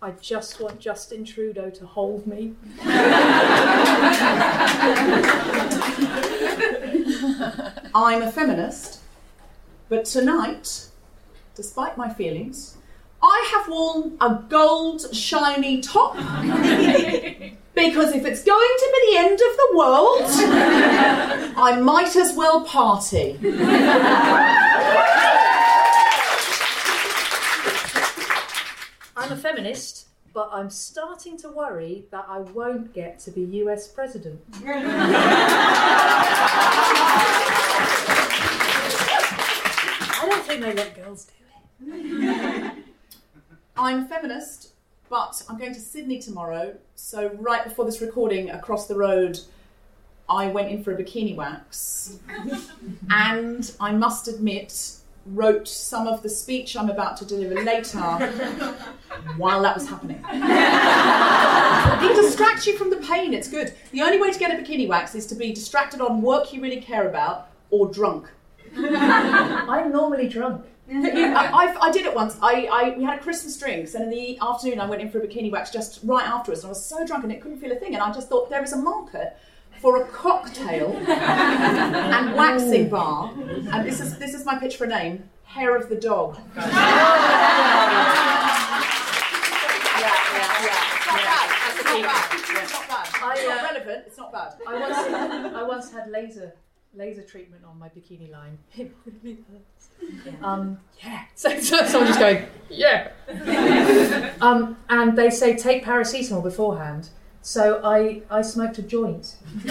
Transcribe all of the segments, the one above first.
I just want Justin Trudeau to hold me. I'm a feminist, but tonight, despite my feelings, I have worn a gold shiny top because if it's going to be the end of the world, I might as well party. I'm a feminist, but I'm starting to worry that I won't get to be US president. I don't think they let girls do it. I'm a feminist, but I'm going to Sydney tomorrow. So right before this recording, across the road, I went in for a bikini wax, and I must admit, wrote some of the speech I'm about to deliver later while that was happening. it distracts you from the pain. It's good. The only way to get a bikini wax is to be distracted on work you really care about or drunk. I'm normally drunk. I, I, I did it once. I, I we had a Christmas drinks, and in the afternoon I went in for a bikini wax just right afterwards, and I was so drunk and it couldn't feel a thing. And I just thought there is a market for a cocktail and waxing bar, and this is this is my pitch for a name: Hair of the Dog. yeah, yeah, yeah. It's not bad. It's not bad. It's not bad. It's I, not relevant. It's not bad. I once, I once had laser laser treatment on my bikini line. It really hurts. Um, yeah. So, so someone just going, yeah. um, and they say take paracetamol beforehand. So I, I smoked a joint. and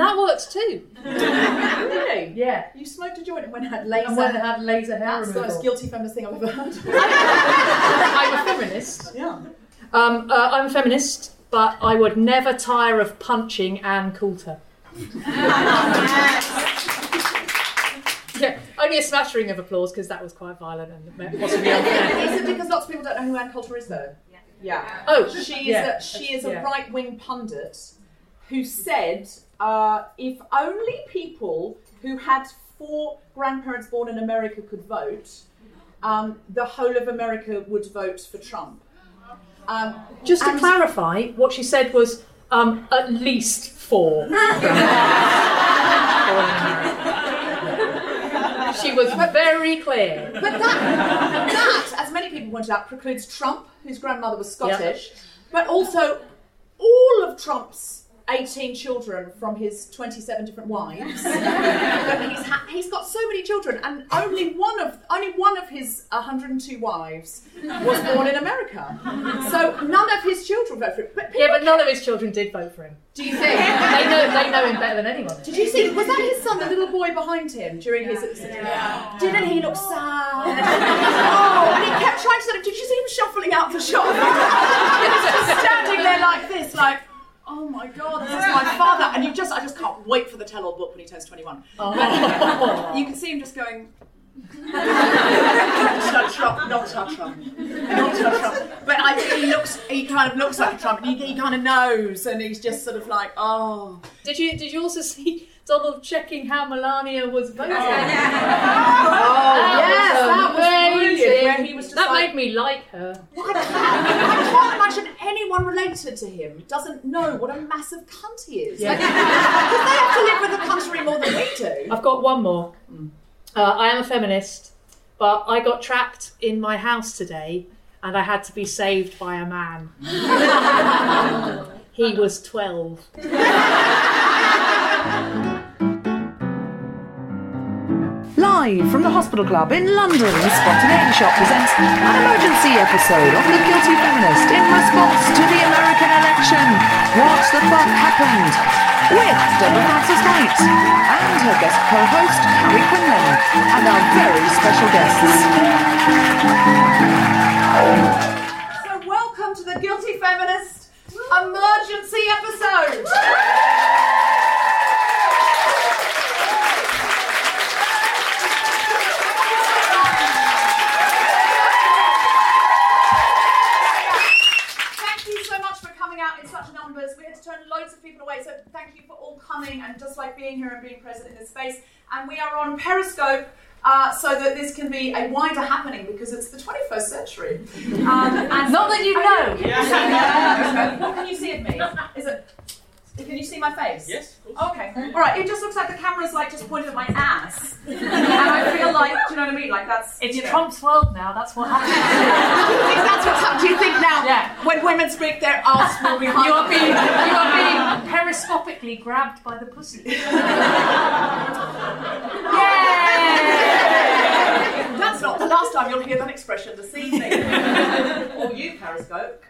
that works too. Really? Yeah. You smoked a joint and went and had laser. And when I had laser hair That's the most guilty feminist thing I've ever heard. I'm a feminist. yeah. Um, uh, I'm a feminist, but I would never tire of punching Ann Coulter. yeah, only a smattering of applause because that was quite violent and possibly unfair. Is it because lots of people don't know who Ann Coulter is, though? Yeah. Oh, She is yeah. a, she is a Yeah. right wing pundit who said uh, if only people who had four grandparents born in America could vote, um, the whole of America would vote for Trump. Um, Just to clarify, what she said was um, at least four. she was very clear. But that, that, as many people pointed out, precludes Trump, whose grandmother was Scottish, but also all of Trump's 18 children from his 27 different wives. He's, ha- he's got so many children, and only one of only one of his 102 wives was born in America. So none of his children voted for it. But Yeah, but none of his children did vote for him. do you think? They know, they know him better than anyone. Did you see? Was that his son, the little boy behind him during his? Yeah. Didn't he look sad? oh, and he kept trying to sort of. Did you see him shuffling out the shop? he was just standing there like this, like. Oh my god, this is my father, and you just—I just can't wait for the tell-all book when he turns twenty-one. Oh. You can see him just going. not Trump, not Trump, not Trump. But I think he looks—he kind of looks like a Trump. He, he kind of knows, and he's just sort of like, oh. Did you did you also see Donald checking how Melania was voting? Oh, That yes, that was brilliant. amazing. Where he was just that like, made me like her. I can't, imagine anyone related to him doesn't know what a massive cunt he is. Like, because they have to live with the country more than we do. I've got one more. Uh, I am a feminist, but I got trapped in my house today and I had to be saved by a man. he was 12. Live from the Hospital Club in London, Spontaneity Shop presents an emergency episode of The Guilty Feminist in response to the American election. What the fuck happened? With Deborah Frances and her guest co-host Carrie Quinlan and our very special guests. So, welcome to the Guilty Feminist emergency episode. Numbers. We had to turn loads of people away, so thank you for all coming and just like being here and being present in this space. And we are on Periscope. Uh, so that this can be a wider happening because it's the 21st century. Um, and Not that you know. what can you see of me? Is it? Can you see my face? Yes. Okay. All right. It just looks like the camera's like just pointed at my ass, and I feel like, do you know what I mean? Like that's. It's you know. Trump's world now, that's what happens. Do you think that's what's happening? Do you think now, Yeah. when women speak, their ass will be behind You are being, them? you are being periscopically grabbed by the pussy. That's not the last time you'll hear that expression this evening. or you, Periscope.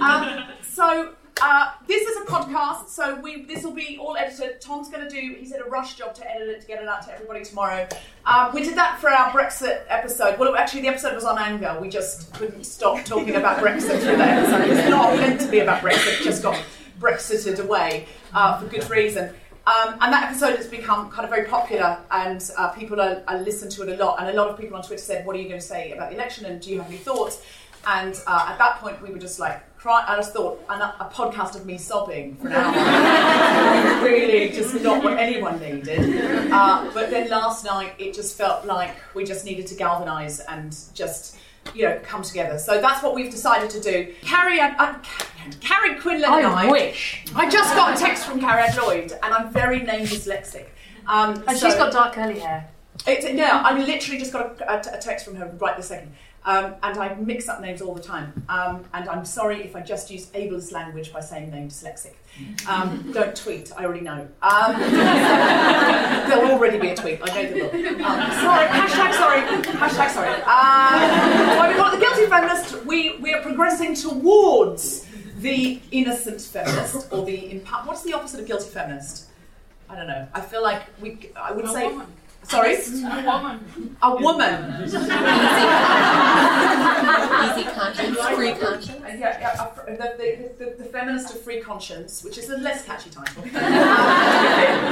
Um, so uh, this is a podcast, so we this will be all edited. Tom's going to do. He said a rush job to edit it to get it out to everybody tomorrow. Um, we did that for our Brexit episode. Well, actually, the episode was on anger. We just couldn't stop talking about Brexit through that episode. It's not meant to be about Brexit. It just got Brexited away uh, for good reason. Um, and that episode has become kind of very popular, and uh, people are, are listen to it a lot. And a lot of people on Twitter said, "What are you going to say about the election? And do you have any thoughts?" And uh, at that point, we were just like, cry. I just thought an, a podcast of me sobbing for an hour, really just not what anyone needed. Uh, but then last night, it just felt like we just needed to galvanise and just. You know, come together. So that's what we've decided to do. Carrie and uh, Carrie Quinlan and I. I wish. I just got a text from Carrie Lloyd, and I'm very name dyslexic. Um, And so- she's got dark curly hair. It's, no, I literally just got a, a- a text from her right this second. Um, and I mix up names all the time. Um, and I'm sorry if I just use ableist language by saying name dyslexic. Um, don't tweet, I already know. Um, there'll already be a tweet, I know there will. Um, sorry, hashtag sorry, hashtag sorry. Um, so we it the guilty feminist. We, we are progressing towards the innocent feminist, or the impa- what's the opposite of guilty feminist? I don't know. I feel like we. I would say. Sorry, A woman. a woman. Easy conscience, free conscience. Yeah, yeah, a the, the, the, the feminist of free conscience, which is a less catchy title.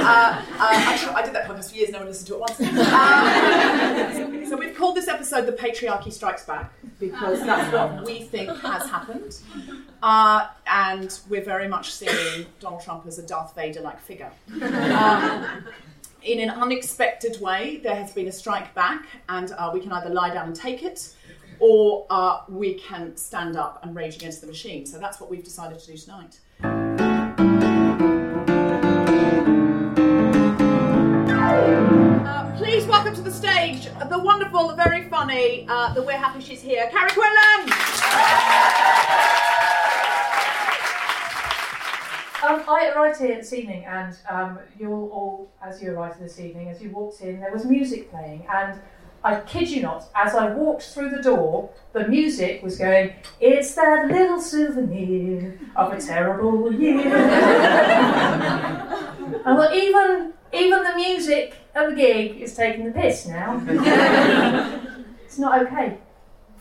Uh, uh, I, tr- I did that podcast for years. No one listened to it once. Um, so we've called this episode "The Patriarchy Strikes Back" because that's what we think has happened, uh, and we're very much seeing Donald Trump as a Darth Vader-like figure. Um, in an unexpected way, there has been a strike back, and uh, we can either lie down and take it, or uh, we can stand up and rage against the machine. So that's what we've decided to do tonight. Uh, please welcome to the stage the wonderful, the very funny, uh, the We're Happy She's Here, Carrie Quinlan! Um, I arrived here this evening, and um, you all, as you arrived this evening, as you walked in, there was music playing, and I kid you not, as I walked through the door, the music was going, It's that little souvenir of a terrible year. and well, even, even the music of the gig is taking the piss now. it's not okay.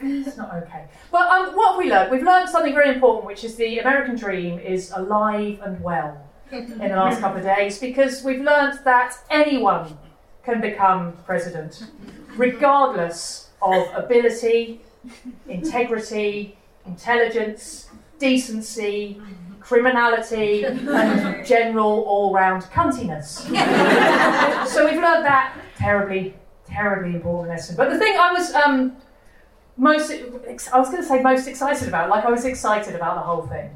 It's not okay. But um, what have we learned? We've learned something very important, which is the American dream is alive and well in the last couple of days because we've learned that anyone can become president, regardless of ability, integrity, intelligence, decency, criminality, and general all round cuntiness. so we've learned that terribly, terribly important lesson. But the thing I was. Um, most I was going to say most excited about. Like I was excited about the whole thing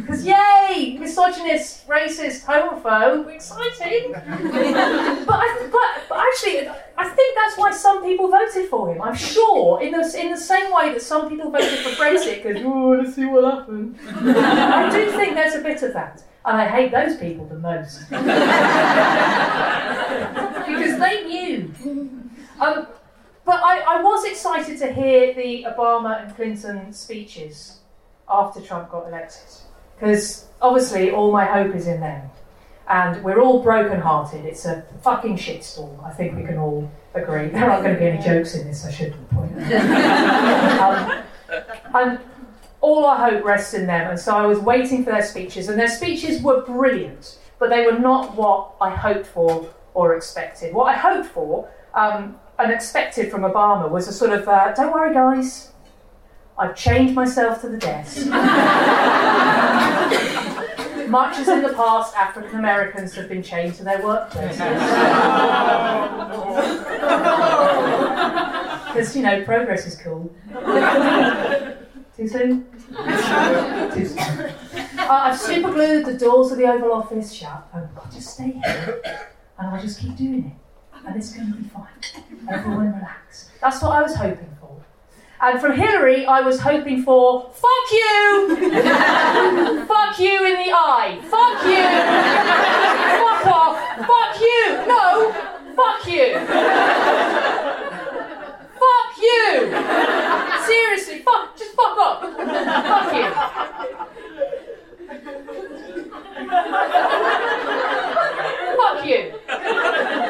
because yay, misogynist, racist, homophobe, exciting. but, I, but, actually, I think that's why some people voted for him. I'm sure in the in the same way that some people voted for Brexit because oh, let's see what happens. I do think there's a bit of that. And I hate those people the most. because they knew. Um, but I, I was excited to hear the Obama and Clinton speeches after Trump got elected. Because obviously all my hope is in them. And we're all broken-hearted. It's a fucking shitstorm. I think we can all agree. There aren't going to be any jokes in this, I should point out. um, and all our hope rests in them. And so I was waiting for their speeches. And their speeches were brilliant. But they were not what I hoped for or expected. What I hoped for um, and expected from Obama was a sort of, uh, don't worry, guys, I've chained myself to the desk. Much as in the past, African Americans have been chained to their workplaces. Because, you know, progress is cool. Too soon? Too soon. Uh, I've superglued the doors of the Oval Office shut, and I'll just stay here, and I'll just keep doing it and it's going to be fine. Everyone relax. That's what I was hoping for. And from Hillary, I was hoping for fuck you! fuck you in the eye! Fuck you! fuck off! Fuck you! No! Fuck you! fuck you! Seriously, fuck, just fuck off! Fuck you! fuck you!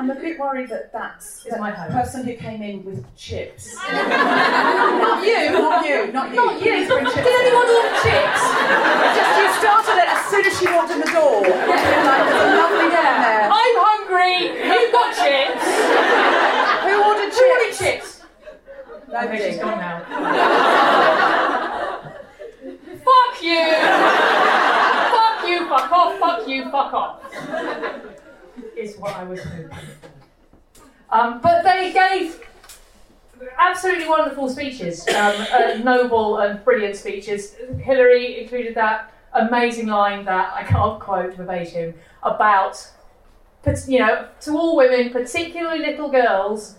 I'm a bit worried that that's the my home. person who came in with chips. not you, not you, not you. Not you! Did chips. anyone order chips? Just you started it as soon as she walked in the door. Like, there's a lovely man there. I'm hungry. You've got chips. Who ordered Who ordered chips? chips? Okay, she's Nobody. gone now. fuck you. fuck you. Fuck off. Fuck you. Fuck off. What I was hoping. Um, but they gave absolutely wonderful speeches, um, uh, noble and brilliant speeches. Hillary included that amazing line that I can't quote verbatim about, you know, to all women, particularly little girls,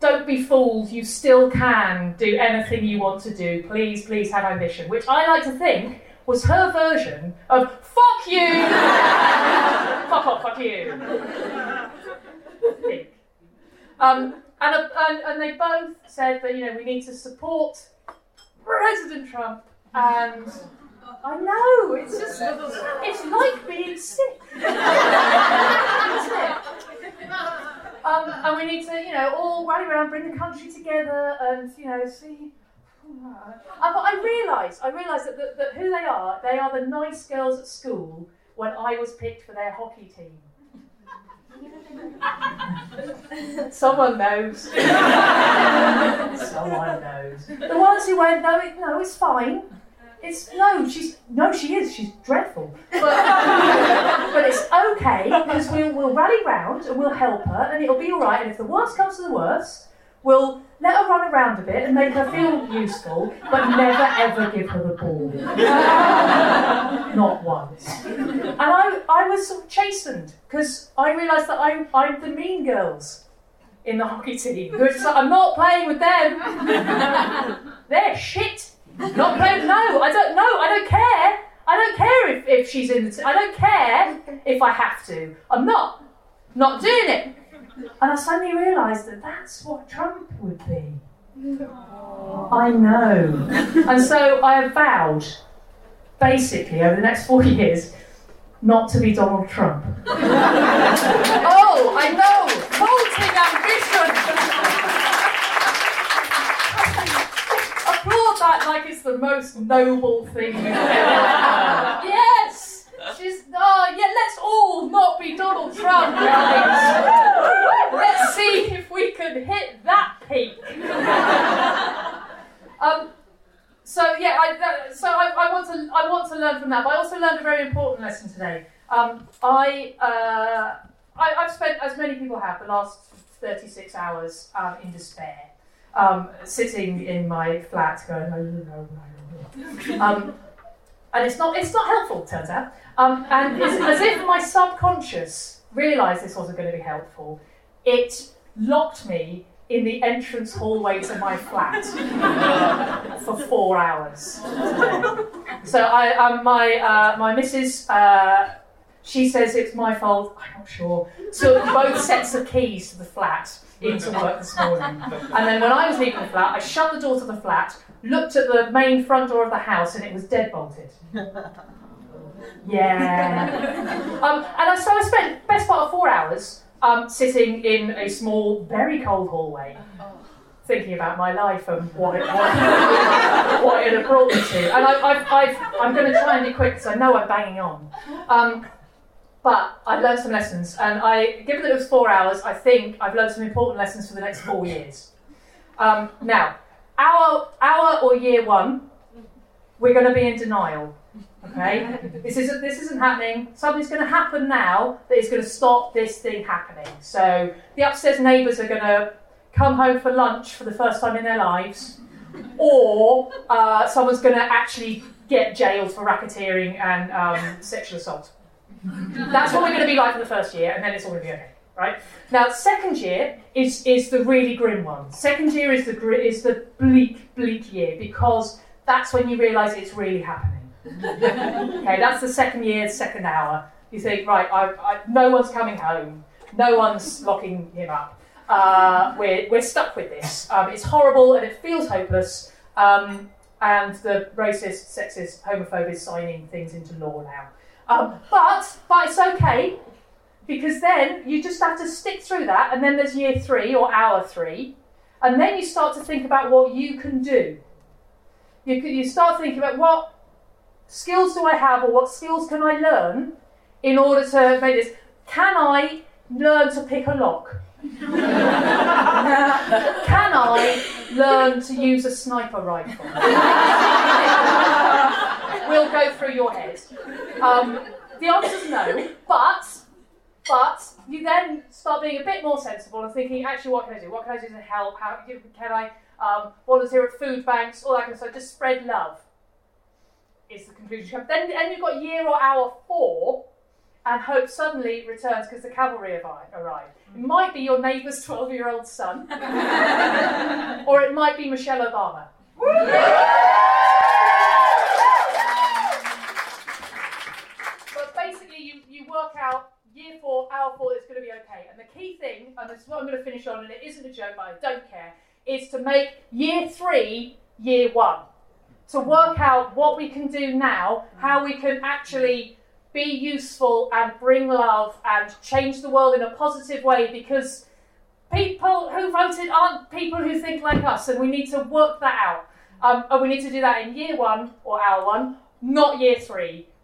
don't be fooled, you still can do anything you want to do. Please, please have ambition, which I like to think was her version of fuck you! fuck off, fuck you. Um, and, uh, and, and they both said that, you know, we need to support President Trump and I know, it's just, it's like being sick. Um, and we need to, you know, all rally around, bring the country together, and you know, see. Uh, but I realise, I realise that, that, that who they are, they are the nice girls at school when I was picked for their hockey team. Someone knows. Someone knows. The ones who went, no, it, no, it's fine. it's no, she's no, she is. She's dreadful, but, but it's okay because we'll we'll rally round and we'll help her, and it'll be all right. And if the worst comes to the worst, we'll let her run around a bit and make her feel useful, but never ever give her the ball. Not once. And I, I was sort of chastened because I realised that I'm, I'm the mean girls in the hockey team. Who like, I'm not playing with them. They're shit. Not playing. No, I don't. No, I don't care. I don't care if, if she's in the. T- I don't care if I have to. I'm not. Not doing it. And I suddenly realised that that's what Trump would be. I know. And so I have vowed, basically, over the next four years, not to be Donald Trump. oh, I know! Vaulting ambition! Applaud that like it's the most noble thing you've oh, yeah, let's all not be Donald Trump, guys. Let's see if we can hit that peak. um, so yeah, I, that, so I, I, want to I want to learn from that. But I also learned a very important lesson today. Um, I, uh, I have spent as many people have the last 36 hours um, in despair, um, sitting in my flat going. Oh no Um, and it's not it's not helpful. Turns out, um, and as if my subconscious realised this wasn't going to be helpful. It locked me in the entrance hallway to my flat for four hours. So I, um, my uh, my missus, uh, she says it's my fault. I'm not sure. So both sets of keys to the flat into work this morning, and then when I was leaving the flat, I shut the door to the flat, looked at the main front door of the house, and it was dead bolted. Yeah. um, and I, so I spent best part of four hours um, sitting in a small, very cold hallway, thinking about my life and what it, what, what it had brought me to. And I, am going to try and be quick because I know I'm banging on. Um, but I've learned some lessons, and I, given that it was four hours, I think I've learned some important lessons for the next four years. Um, now, our, our or year one, we're going to be in denial. Okay, this isn't this isn't happening. Something's going to happen now that is going to stop this thing happening. So the upstairs neighbours are going to come home for lunch for the first time in their lives, or uh, someone's going to actually get jailed for racketeering and um, sexual assault. That's what we're going to be like for the first year, and then it's all going to be okay. Right now, second year is is the really grim one. Second year is the is the bleak bleak year because that's when you realise it's really happening okay, that's the second year, second hour. You think, right, I, I, no one's coming home, no one's locking him up. Uh, we're, we're stuck with this. Um, it's horrible and it feels hopeless. Um, and the racist, sexist, homophobe is signing things into law now. Um, but, but it's okay because then you just have to stick through that, and then there's year three or hour three, and then you start to think about what you can do. You, you start thinking about what skills do I have or what skills can I learn in order to make this? Can I learn to pick a lock? can I learn to use a sniper rifle? we'll go through your head. Um, the answer is no, but but you then start being a bit more sensible and thinking, actually, what can I do? What can I do to help? How can I um, volunteer at food banks? All that kind of stuff. Just spread love is the conclusion. Then, then you've got year or hour four, and hope suddenly returns because the cavalry have arrived. It might be your neighbour's 12 year old son, or it might be Michelle Obama. but basically, you, you work out hour four, it's going to be okay. And the key thing, and this is what I'm going to finish on, and it isn't a joke, but I don't care, is to make year three year one to work out what we can do now, how we can actually be useful and bring love and change the world in a positive way because people who voted aren't people who think like us and we need to work that out. Um, and we need to do that in year one or hour one, not year three.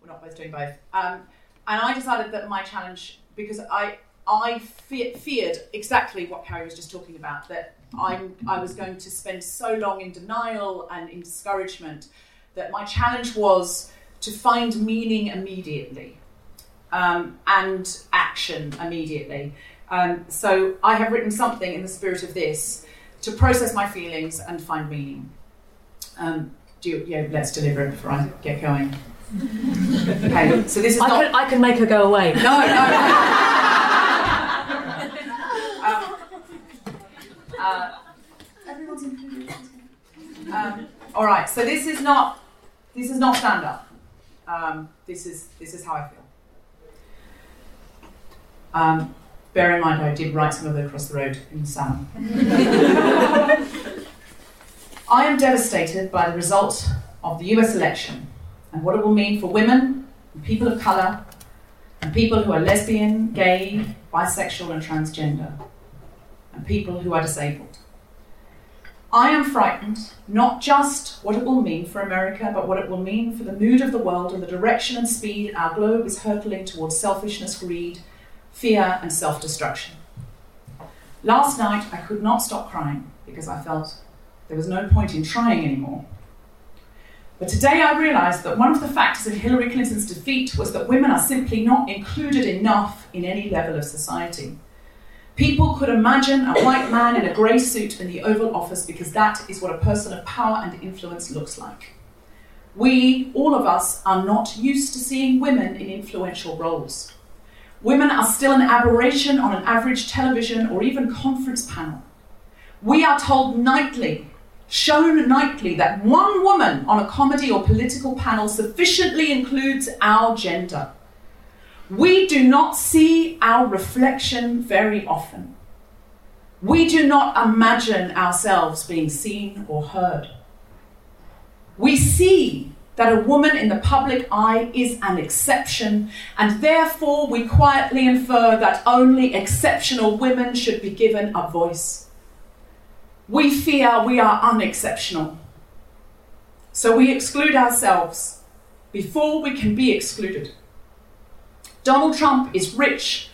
We're not both doing both, um, and I decided that my challenge because I I fe- feared exactly what Carrie was just talking about that I'm I was going to spend so long in denial and in discouragement that my challenge was to find meaning immediately um, and action immediately. Um, so I have written something in the spirit of this to process my feelings and find meaning. Um, do you, yeah, let's deliver it before I get going. Okay, so this is I not. can, I can make her go away. No, no. um, uh, everyone's included. Um, all right, so this is not this is not stand up. Um, this is this is how I feel. Um, bear in mind, I did write some of it across the road in Salem. I am devastated by the result of the US election and what it will mean for women people of colour and people who are lesbian, gay, bisexual, and transgender, and people who are disabled. I am frightened not just what it will mean for America, but what it will mean for the mood of the world and the direction and speed our globe is hurtling towards selfishness, greed, fear, and self destruction. Last night, I could not stop crying because I felt there was no point in trying anymore. But today I realised that one of the factors of Hillary Clinton's defeat was that women are simply not included enough in any level of society. People could imagine a white man in a grey suit in the Oval Office because that is what a person of power and influence looks like. We, all of us, are not used to seeing women in influential roles. Women are still an aberration on an average television or even conference panel. We are told nightly, shown nightly, that one woman on a comedy or political panel sufficiently includes our gender. We do not see our reflection very often. We do not imagine ourselves being seen or heard. We see that a woman in the public eye is an exception, and therefore we quietly infer that only exceptional women should be given a voice. We fear we are unexceptional. So we exclude ourselves before we can be excluded. Donald Trump is rich,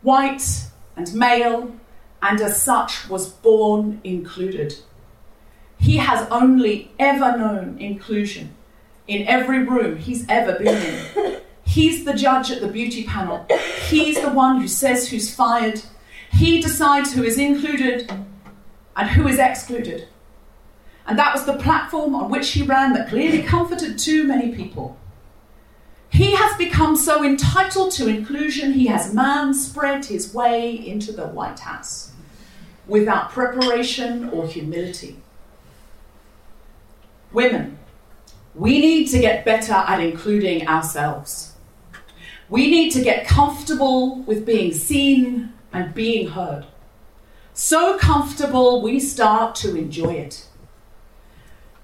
white, and male, and as such was born included. He has only ever known inclusion in every room he's ever been in. He's the judge at the beauty panel. He's the one who says who's fired. He decides who is included and who is excluded. And that was the platform on which he ran that clearly comforted too many people. He has become so entitled to inclusion, he has man spread his way into the White House without preparation or humility. Women, we need to get better at including ourselves. We need to get comfortable with being seen and being heard. So comfortable we start to enjoy it.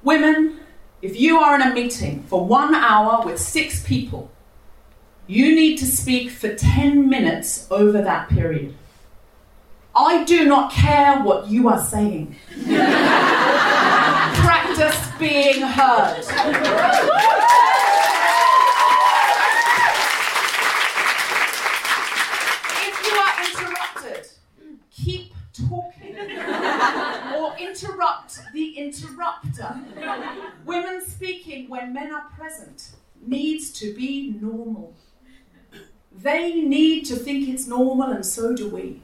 Women, if you are in a meeting for one hour with six people, you need to speak for 10 minutes over that period. I do not care what you are saying. Practice being heard. If you are interrupted, keep talking or interrupt the interrupter. Women speaking when men are present needs to be normal. They need to think it's normal, and so do we.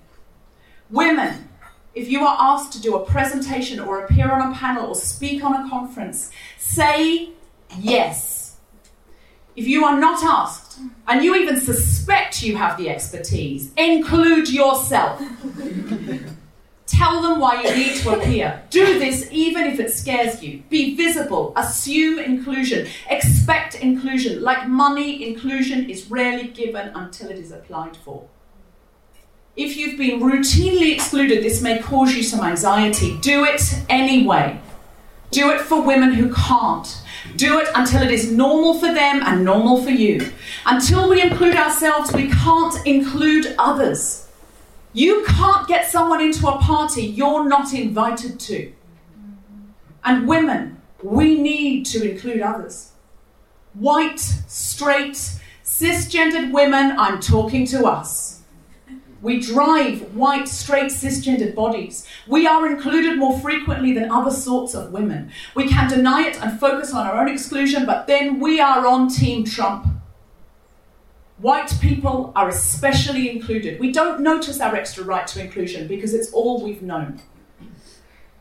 Women, if you are asked to do a presentation or appear on a panel or speak on a conference, say yes. If you are not asked, and you even suspect you have the expertise, include yourself. Tell them why you need to appear. Do this even if it scares you. Be visible. Assume inclusion. Expect inclusion. Like money, inclusion is rarely given until it is applied for. If you've been routinely excluded, this may cause you some anxiety. Do it anyway. Do it for women who can't. Do it until it is normal for them and normal for you. Until we include ourselves, we can't include others. You can't get someone into a party you're not invited to. And women, we need to include others. White, straight, cisgendered women, I'm talking to us. We drive white, straight, cisgendered bodies. We are included more frequently than other sorts of women. We can deny it and focus on our own exclusion, but then we are on Team Trump. White people are especially included. We don't notice our extra right to inclusion because it's all we've known.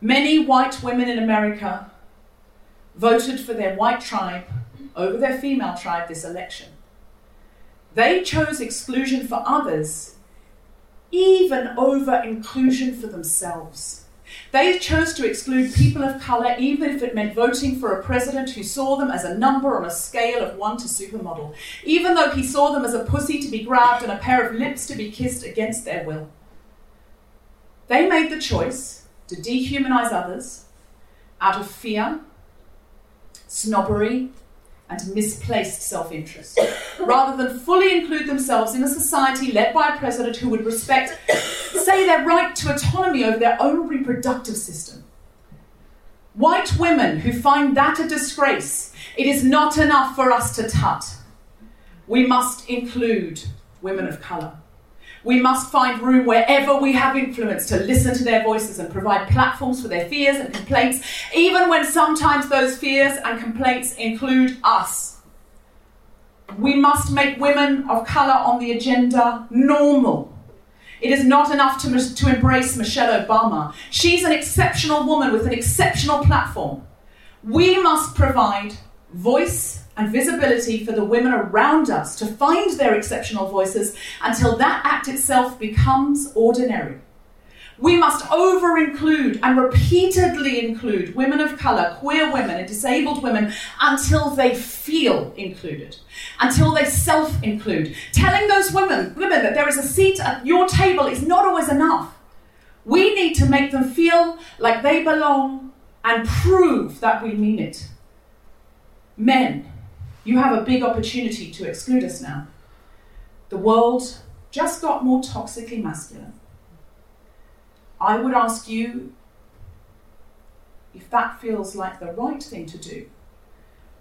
Many white women in America voted for their white tribe over their female tribe this election. They chose exclusion for others even over inclusion for themselves. They chose to exclude people of colour even if it meant voting for a president who saw them as a number on a scale of one to supermodel, even though he saw them as a pussy to be grabbed and a pair of lips to be kissed against their will. They made the choice to dehumanize others out of fear, snobbery, and misplaced self interest, rather than fully include themselves in a society led by a president who would respect, say, their right to autonomy over their own reproductive system. White women who find that a disgrace, it is not enough for us to tut. We must include women of colour. We must find room wherever we have influence to listen to their voices and provide platforms for their fears and complaints, even when sometimes those fears and complaints include us. We must make women of colour on the agenda normal. It is not enough to, to embrace Michelle Obama. She's an exceptional woman with an exceptional platform. We must provide voice and visibility for the women around us to find their exceptional voices until that act itself becomes ordinary. We must over include and repeatedly include women of colour, queer women, and disabled women until they feel included, until they self include. Telling those women, women that there is a seat at your table is not always enough. We need to make them feel like they belong and prove that we mean it. Men, you have a big opportunity to exclude us now. The world just got more toxically masculine. I would ask you if that feels like the right thing to do,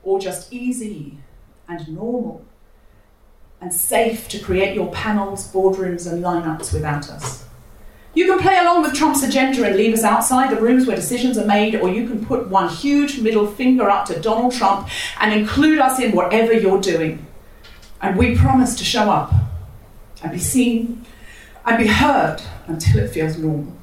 or just easy and normal and safe to create your panels, boardrooms, and lineups without us. You can play along with Trump's agenda and leave us outside the rooms where decisions are made, or you can put one huge middle finger up to Donald Trump and include us in whatever you're doing. And we promise to show up and be seen and be heard until it feels normal.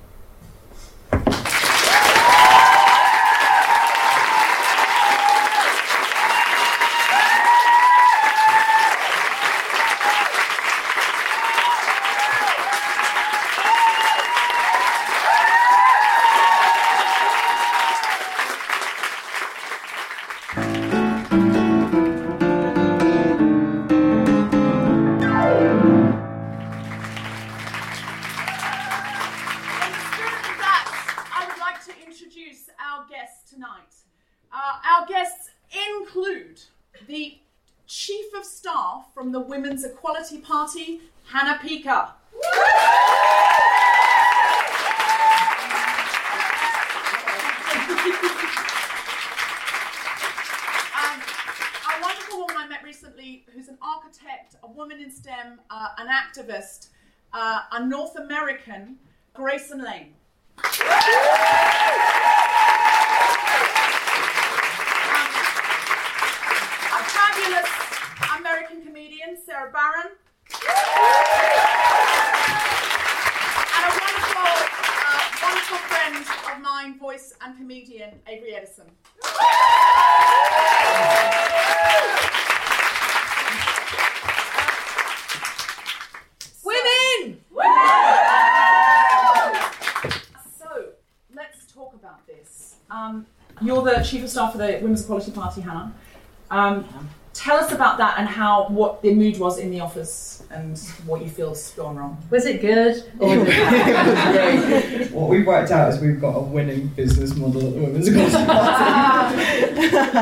Party, Hannah Peaker. Um, a wonderful woman I met recently who's an architect, a woman in STEM, uh, an activist, uh, a North American, Graysen Lane. Sara Barron. and a wonderful, uh, wonderful friend of mine, voice and comedian, Avery Edison. Women! So, let's talk about this. Um, you're the chief of staff for the Women's Equality Party, Hannah. Um, tell us about that and how what the mood was in the office and what you feel's gone wrong. Was it good? Or was it what we've worked out is we've got a winning business model at the Women's Equality Party.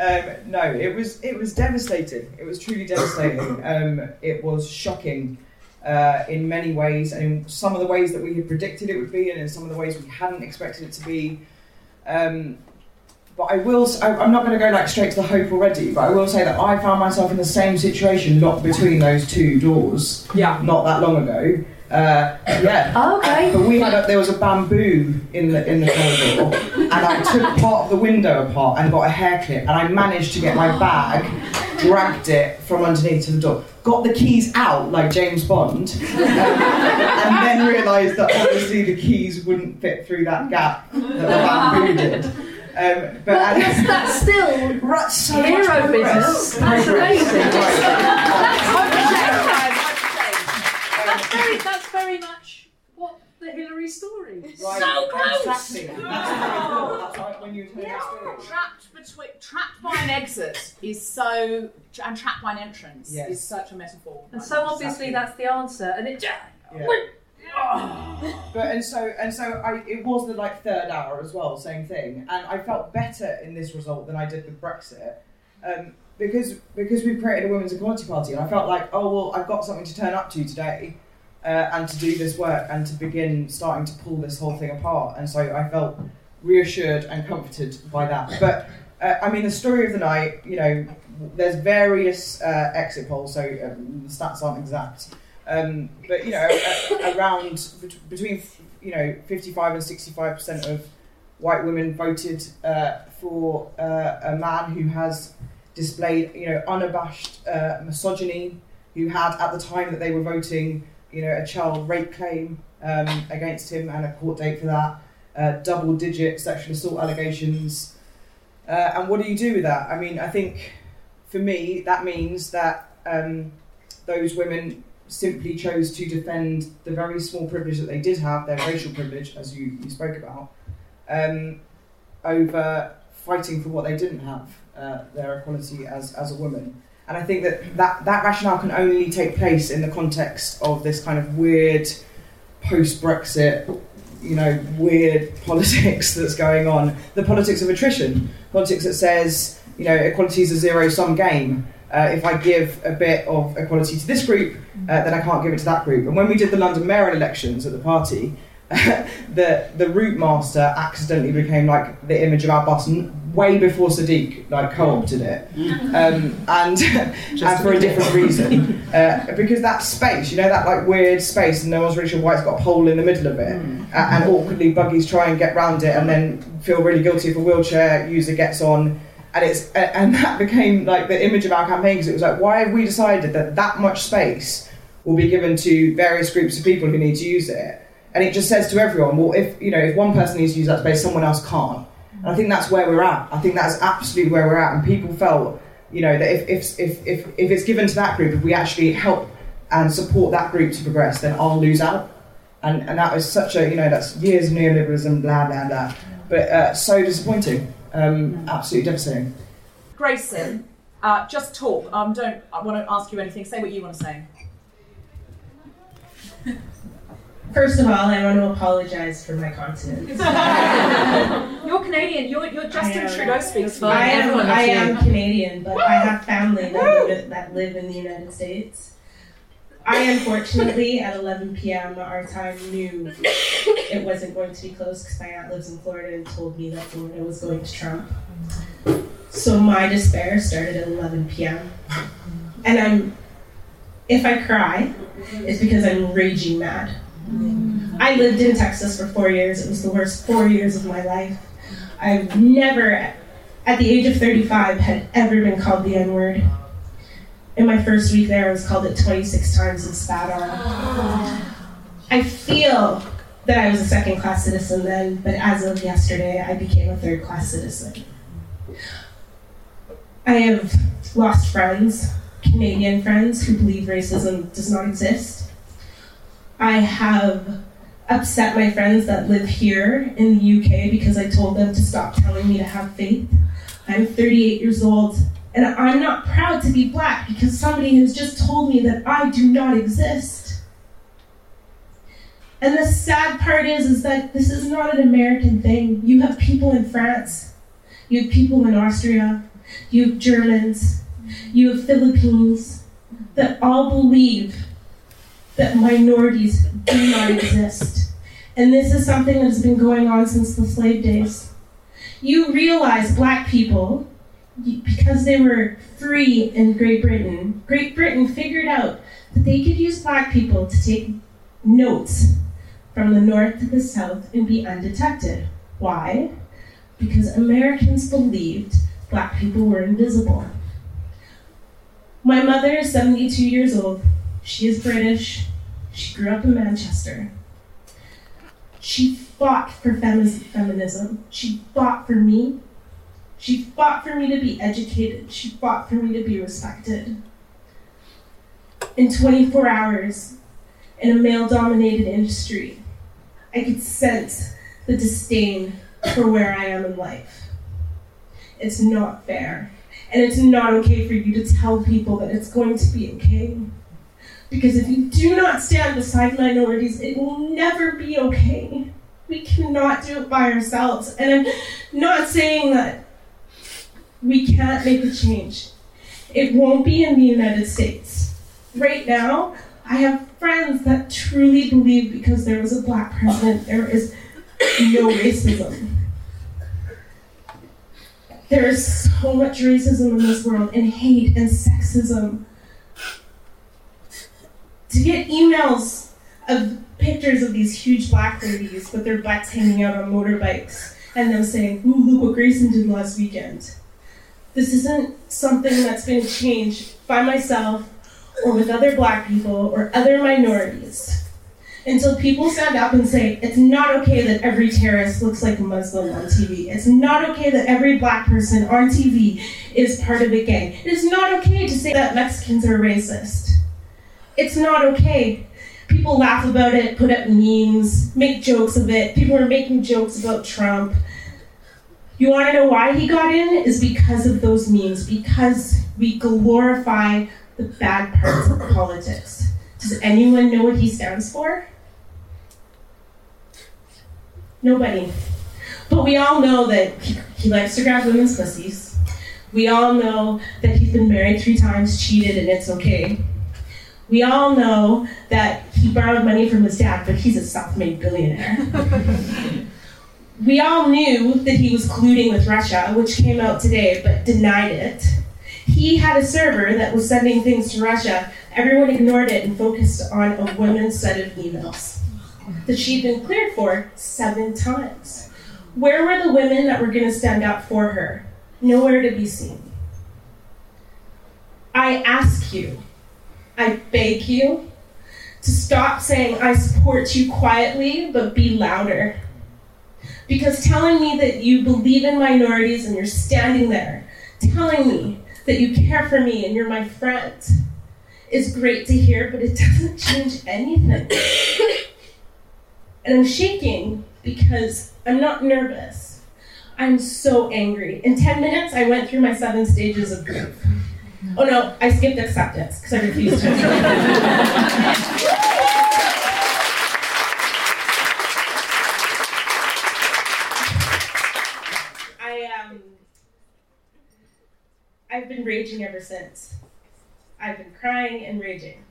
um, no, it was it was devastating. It was truly devastating. Um, it was shocking. Uh, in many ways, and in some of the ways that we had predicted it would be, and in some of the ways we hadn't expected it to be. Um, but I will. I'm not going to go like straight to the hope already. But I will say that I found myself in the same situation, locked between those two doors. Yeah. Not that long ago. Uh, yeah. Oh, okay. But we had a, there was a bamboo in the in the corridor, and I took part of the window apart and got a hair clip, and I managed to get my bag, dragged it from underneath to the door, got the keys out like James Bond, um, and then realised that obviously the keys wouldn't fit through that gap that the bamboo did. Um, but But that's, that's still right, so hero business. That's amazing. Right. That's very, that's very much what the Hillary story is. Right, So close. Exactly. That's what That's when you were telling the story. Trapped between, trapped by an exit is so, and trapped by an entrance Yes. is such a metaphor. And so obviously that's the answer. And it Yeah. But and so and so I it was the like third hour as well, same thing. And I felt better in this result than I did with Brexit. Um, because because we've created a women's equality party and I felt like, oh well I've got something to turn up to today uh, and to do this work and to begin starting to pull this whole thing apart. And so I felt reassured and comforted by that. But uh, I mean the story of the night, you know, there's various uh, exit polls, so um, the stats aren't exact. Um, but you know, around between you know 55 and 65 percent of white women voted uh, for uh, a man who has displayed you know unabashed uh, misogyny, who had at the time that they were voting you know a child rape claim um, against him and a court date for that, uh, double-digit sexual assault allegations. Uh, and what do you do with that? I mean, I think for me that means that um, those women simply chose to defend the very small privilege that they did have, their racial privilege, as you, you spoke about, um, over fighting for what they didn't have, uh, their equality as, as a woman. And I think that, that that rationale can only take place in the context of this kind of weird post Brexit, you know, weird politics that's going on. The politics of attrition, politics that says, you know, equality is a zero sum game. Uh, if I give a bit of equality to this group, uh, then I can't give it to that group. And when we did the London mayoral elections at the party, the the Routemaster accidentally became like the image of our bus way before Sadiq like co-opted it, um, and and for a different reason, uh, because that space, you know, that like weird space, and no one's really sure why it's got a pole in the middle of it, A- and awkwardly buggies try and get round it, and then feel really guilty if a wheelchair user gets on. And it's and that became like the image of our campaign because it was like, why have we decided that that much space will be given to various groups of people who need to use it? And it just says to everyone, well, if you know, if one person needs to use that space, someone else can't. And I think that's where we're at. I think that's absolutely where we're at. And people felt, you know, that if if if if, if it's given to that group, if we actually help and support that group to progress, then I'll lose out. And and that was such a you know that's years of neoliberalism, blah blah blah. But uh, so disappointing, um, absolutely devastating. Graysen, uh, just talk. Um, don't. I want to ask you anything. Say what you want to say. First of all, I want to apologize for my continence. You're Canadian. You're, you're Justin am. Trudeau speaks for I am. I am. Canadian, but I have family that live, that live in the United States. I unfortunately, at 11 p.m. our time, knew it wasn't going to be close because my aunt lives in Florida and told me that Florida was going to Trump. So my despair started at 11 p.m. And I'm, if I cry, it's because I'm raging mad. I lived in Texas for four years. It was the worst four years of my life. I've never, at the age of 35, had ever been called the N word. In my first week there, I was called it 26 times and spat on. I feel that I was a second class citizen then, but as of yesterday, I became a third class citizen. I have lost friends, Canadian friends, who believe racism does not exist. I have upset my friends that live here in the UK because I told them to stop telling me to have faith. I'm 38 years old and I'm not proud to be black because somebody has just told me that I do not exist. And the sad part is, is that this is not an American thing. You have people in France, you have people in Austria, you have Germans, you have Philippines that all believe that minorities do not exist. And this is something that has been going on since the slave days. you realize black people, because they were free in Great Britain, Great Britain figured out that they could use black people to take notes from the north to the south and be undetected. Why? Because Americans believed black people were invisible. My mother is 72 years old. She is British. She grew up in Manchester. She fought for feminism. She fought for me. She fought for me to be educated. She fought for me to be respected. In 24 hours, in a male dominated industry, I could sense the disdain for where I am in life. It's not fair. And it's not okay for you to tell people that it's going to be okay. Because if you do not stand beside minorities, it will never be okay. We cannot do it by ourselves. And I'm not saying that we can't make a change. It won't be in the United States. Right now, I have friends that truly believe because there was a black president, there is no racism. There is so much racism in this world, and hate and sexism. To get emails of pictures of these huge black ladies with their butts hanging out on motorbikes and them saying, Ooh, look what Graysen did last weekend. This isn't something that's going to change by myself or with other black people or other minorities until people stand up and say, it's not okay that every terrorist looks like a Muslim on TV. It's not okay that every black person on TV is part of a gang. It is not okay to say that Mexicans are racist. It's not okay. People laugh about it, put up memes, make jokes of it. People are making jokes about Trump. You want to know why he got in? Is because of those memes, because we glorify the bad parts of politics. Does anyone know what he stands for? Nobody. But we all know that he, likes to grab women's pussies. We all know that he's been married three times, cheated, and it's okay. We all know that he borrowed money from his dad, but he's a self made billionaire. we all knew that he was colluding with Russia, which came out today but denied it. He had a server that was sending things to Russia. Everyone ignored it and focused on a woman's set of emails that she'd been cleared for seven times. Where were the women that were going to stand up for her? Nowhere to be seen. I ask you, I beg you, to stop saying, I support you quietly, but be louder. Because telling me that you believe in minorities and you're standing there, telling me that you care for me and you're my friend, is great to hear, but it doesn't change anything. And I'm shaking because I'm not nervous. I'm so angry. In 10 minutes, I went through my seven stages of grief. Oh no, I skipped acceptance because I refused to. I um, I've been raging ever since. I've been crying and raging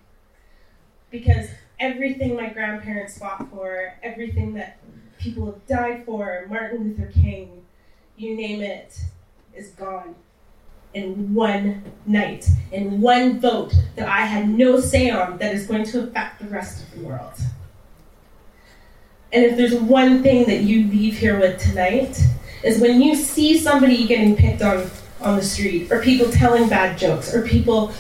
because everything my grandparents fought for, everything that people have died for, Martin Luther King, you name it, is gone in one night, in one vote that I had no say on that is going to affect the rest of the world. And if there's one thing that you leave here with tonight, is when you see somebody getting picked on on the street, or people telling bad jokes, or people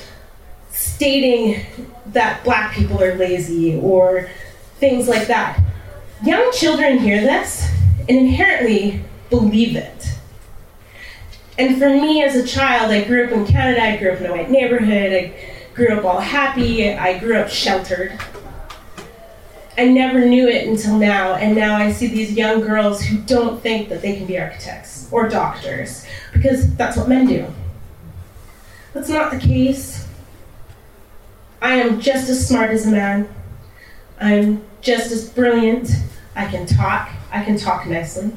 stating that black people are lazy or things like that. Young children hear this and inherently believe it. And for me as a child, I grew up in Canada, I grew up in a white neighborhood, I grew up all happy, I grew up sheltered. I never knew it until now, and now I see these young girls who don't think that they can be architects or doctors because that's what men do. That's not the case. I am just as smart as a man. I'm just as brilliant. I can talk. I can talk nicely.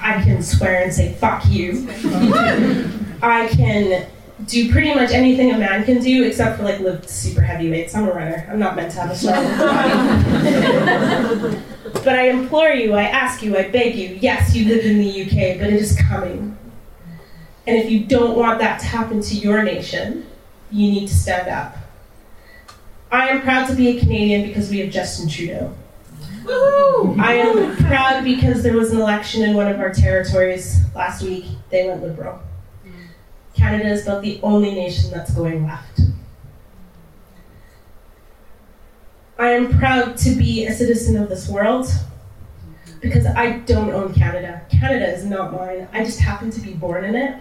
I can swear and say, fuck you. I can do pretty much anything a man can do except for like lift super heavy weights. I'm a runner. I'm not meant to have a strong body. But I implore you, I ask you, I beg you, yes, you live in the UK, but it is coming. And if you don't want that to happen to your nation, you need to stand up. I am proud to be a Canadian because we have Justin Trudeau. I am proud because there was an election in one of our territories last week. They went liberal. Canada is not the only nation that's going left. I am proud to be a citizen of this world because I don't own Canada. Canada is not mine. I just happen to be born in it.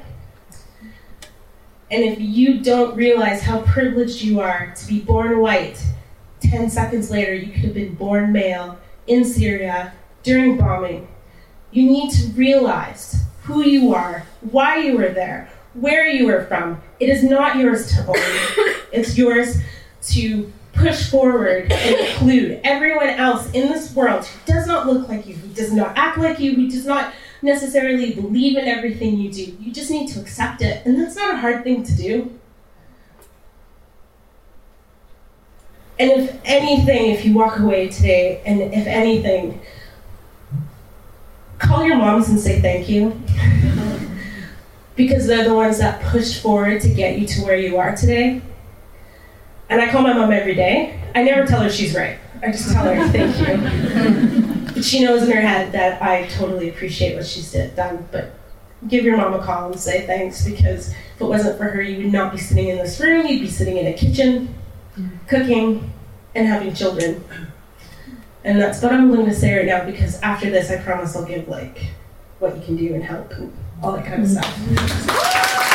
And if you don't realize how privileged you are to be born white, 10 seconds later you could have been born male in Syria during bombing, you need to realize who you are, why you were there, where you are from. It is not yours to own. it's yours to push forward and include everyone else in this world who does not look like you, who does not act like you, who does not necessarily believe in everything you do. You just need to accept it. And that's not a hard thing to do. And if anything, if you walk away today, and if anything, call your moms and say thank you. because they're the ones that pushed forward to get you to where you are today. And I call my mom every day. I never tell her she's right. I just tell her thank you. but she knows in her head that I totally appreciate what she's done. But give your mom a call and say thanks because if it wasn't for her, you would not be sitting in this room. You'd be sitting in a kitchen, cooking, and having children. And that's what I'm willing to say right now because after this, I promise I'll give like what you can do and help and all that kind of stuff.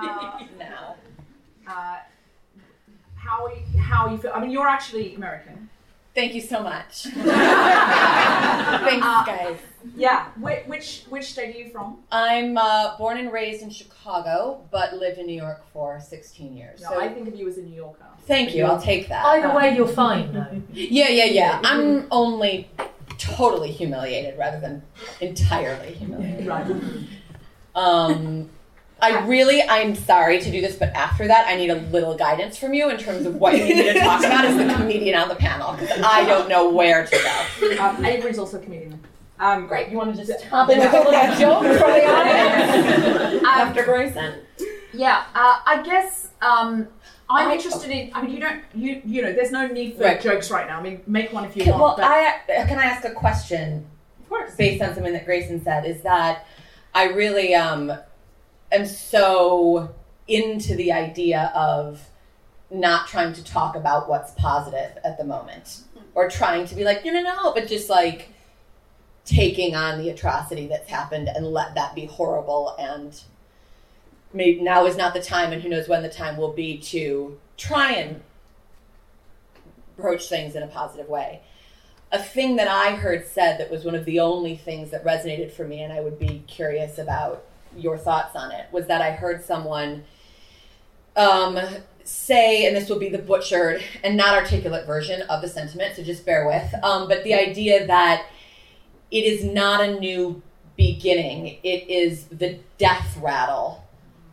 Leave Uh, now. uh, how are you, how you feel? I mean, you're actually American. Thank you so much. Thanks, Uh, guys. Yeah. Which which, which state are you from? I'm uh, born and raised in Chicago, but lived in New York for 16 years. No, so I think of you as a New Yorker. thank you. I'll take that. Either way, you're fine though. Yeah, yeah, yeah. I'm only totally humiliated rather than entirely humiliated. Right. Um, I really, I'm sorry to do this, but after that, I need a little guidance from you in terms of what you need me to talk about as the comedian on the panel because I don't know where to go. Um, Avery's also a comedian. Um, Great. You want to just hop in with a little joke for the audience after Graysen? Yeah, uh, I guess um, I'm interested in. I mean, you don't, you you know, there's no need for Right. jokes right now. I mean, make one if you Okay, want. well, but I can I ask a question of course. based on something that Graysen said? Is that I really um am so into the idea of not trying to talk about what's positive at the moment or trying to be like no no no but just like taking on the atrocity that's happened and let that be horrible and maybe now is not the time and who knows when the time will be to try and approach things in a positive way. A thing that i heard said that was one of the only things that resonated for me and i would be curious about your thoughts on it was that i heard someone um, say, and this will be the butchered and not articulate version of the sentiment, so just bear with. Um, but the idea that it is not a new beginning, it is the death rattle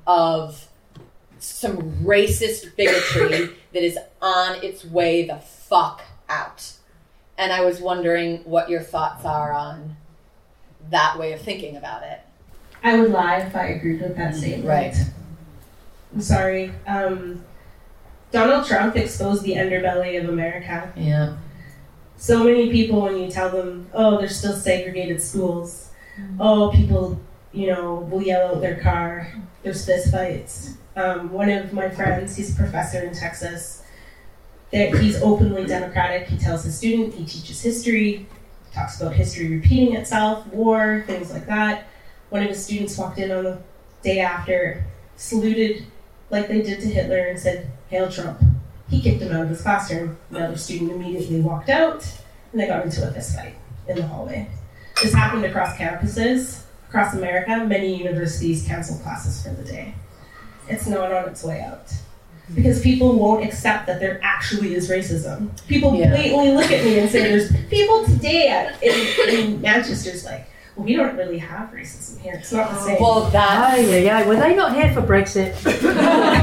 of some racist bigotry that is on its way the fuck out. And I was wondering what your thoughts are on that way of thinking about it. I would lie if I agreed with that statement. Right. I'm sorry. Um, Donald Trump exposed the underbelly of America. Yeah. So many people, when you tell them, oh, there's still segregated schools, oh, people, you know, will yell out their car, there's fist fights. Um, one of my friends, he's a professor in Texas, that he's openly democratic. He tells his student, he teaches history, talks about history repeating itself, war, things like that. One of his students walked in on the day after, saluted like they did to Hitler and said, Hail Trump. He kicked him out of his classroom. Another student immediately walked out, and they got into a fist fight in the hallway. This happened across campuses, across America. Many universities canceled classes for the day. It's not on its way out. Because people won't accept that there actually is racism. People Yeah. blatantly look at me and say, There's people today at, in, in Manchester's like, we don't really have racism here. It's not the same. Well, that. Oh, yeah, yeah. Were they not here for Brexit?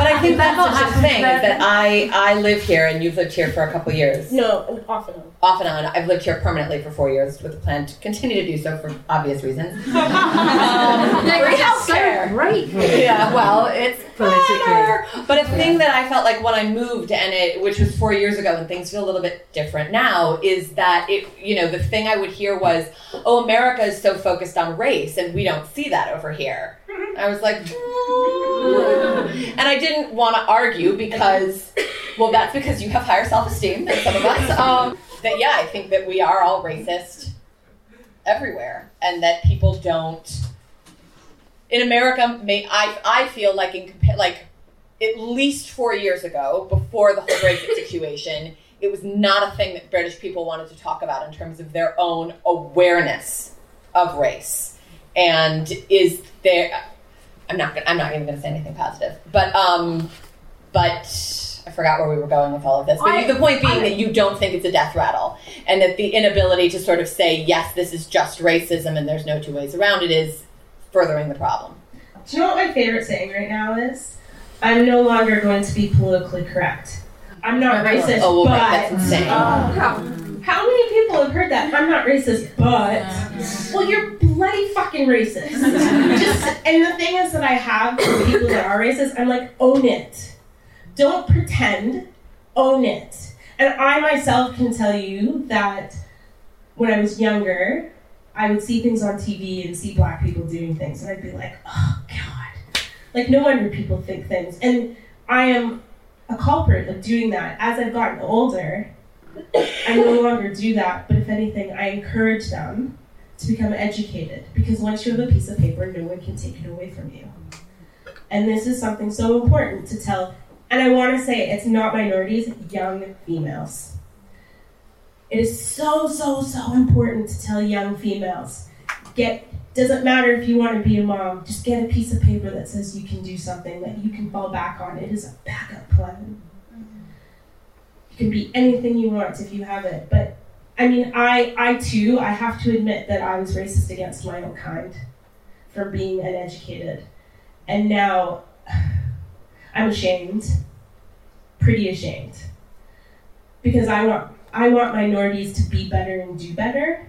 But I think that's not such a thing is that I I live here and you've lived here for a couple years. no, off and on. Off and on. I've lived here permanently for four years with a plan to continue to do so for obvious reasons. um, for healthcare. so great. Yeah, well, it's Politically. better. But a thing that I felt like when I moved, and it, which was four years ago, and things feel a little bit different now, is that it, you know, the thing I would hear was, "Oh, America is so focused on race, and we don't see that over here." I was like, "Mm." and I didn't want to argue because, well, that's because you have higher self-esteem than some of us. Um, that yeah, I think that we are all racist everywhere, and that people don't in America, may, I I feel like in like at least four years ago, before the whole Brexit situation, it was not a thing that British people wanted to talk about in terms of their own awareness of race. And is there? I'm not. Gonna, I'm not even going to say anything positive, but um, but I forgot where we were going with all of this. But I- the point being I- that you don't think it's a death rattle, and that the inability to sort of say yes, this is just racism, and there's no two ways around it is furthering the problem. Do you know what my favorite saying right now is? I'm no longer going to be politically correct. I'm not racist, Oh, well, but right, that's insane. Oh, how many people have heard that? I'm not racist, but well, you're bloody fucking racist. Just and the thing is that I have for people that are racist. I'm like, own it. Don't pretend. Own it. And I myself can tell you that when I was younger, I would see things on TV and see black people doing things, and I'd be like, oh god, like no wonder people think things. And I am a culprit of doing that. As I've gotten older, I no longer do that. But if anything, I encourage them to become educated because once you have a piece of paper, no one can take it away from you. And this is something so important to tell. And I want to say it's not minorities, young females. It is so, so, so important to tell young females get doesn't matter if you want to be a mom, just get a piece of paper that says you can do something that you can fall back on. It is a backup plan. You can be anything you want if you have it. But I mean, I, I too, I have to admit that I was racist against my own kind for being uneducated. And now I'm ashamed, pretty ashamed. Because I want I want minorities to be better and do better.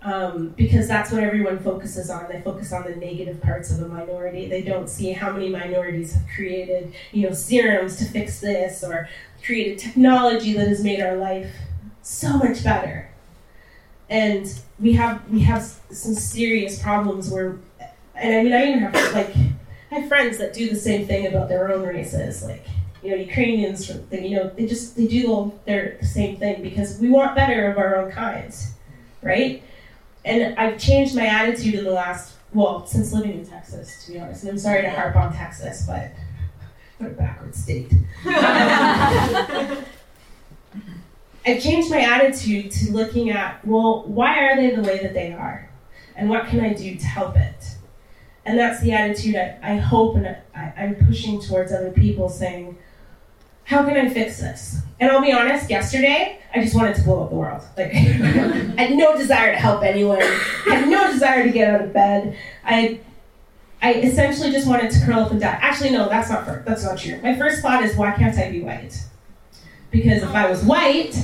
Um, because that's what everyone focuses on. They focus on the negative parts of a minority. They don't see how many minorities have created, you know, serums to fix this or created technology that has made our life so much better. And we have we have some serious problems where, and I mean, I even have like I have friends that do the same thing about their own races, like you know, Ukrainians, they, you know, they just they do their the same thing because we want better of our own kinds. right? And I've changed my attitude in the last, well, since living in Texas, to be honest. And I'm sorry to harp on Texas, but what a backward state. I've changed my attitude to looking at, well, why are they the way that they are? And what can I do to help it? And that's the attitude I, I hope and I, I'm pushing towards other people saying, how can I fix this? And I'll be honest, yesterday, I just wanted to blow up the world. Like, I had no desire to help anyone. I had no desire to get out of bed. I, I essentially just wanted to curl up and die. Actually, no, that's not that's not true. My first thought is, why can't I be white? Because if I was white,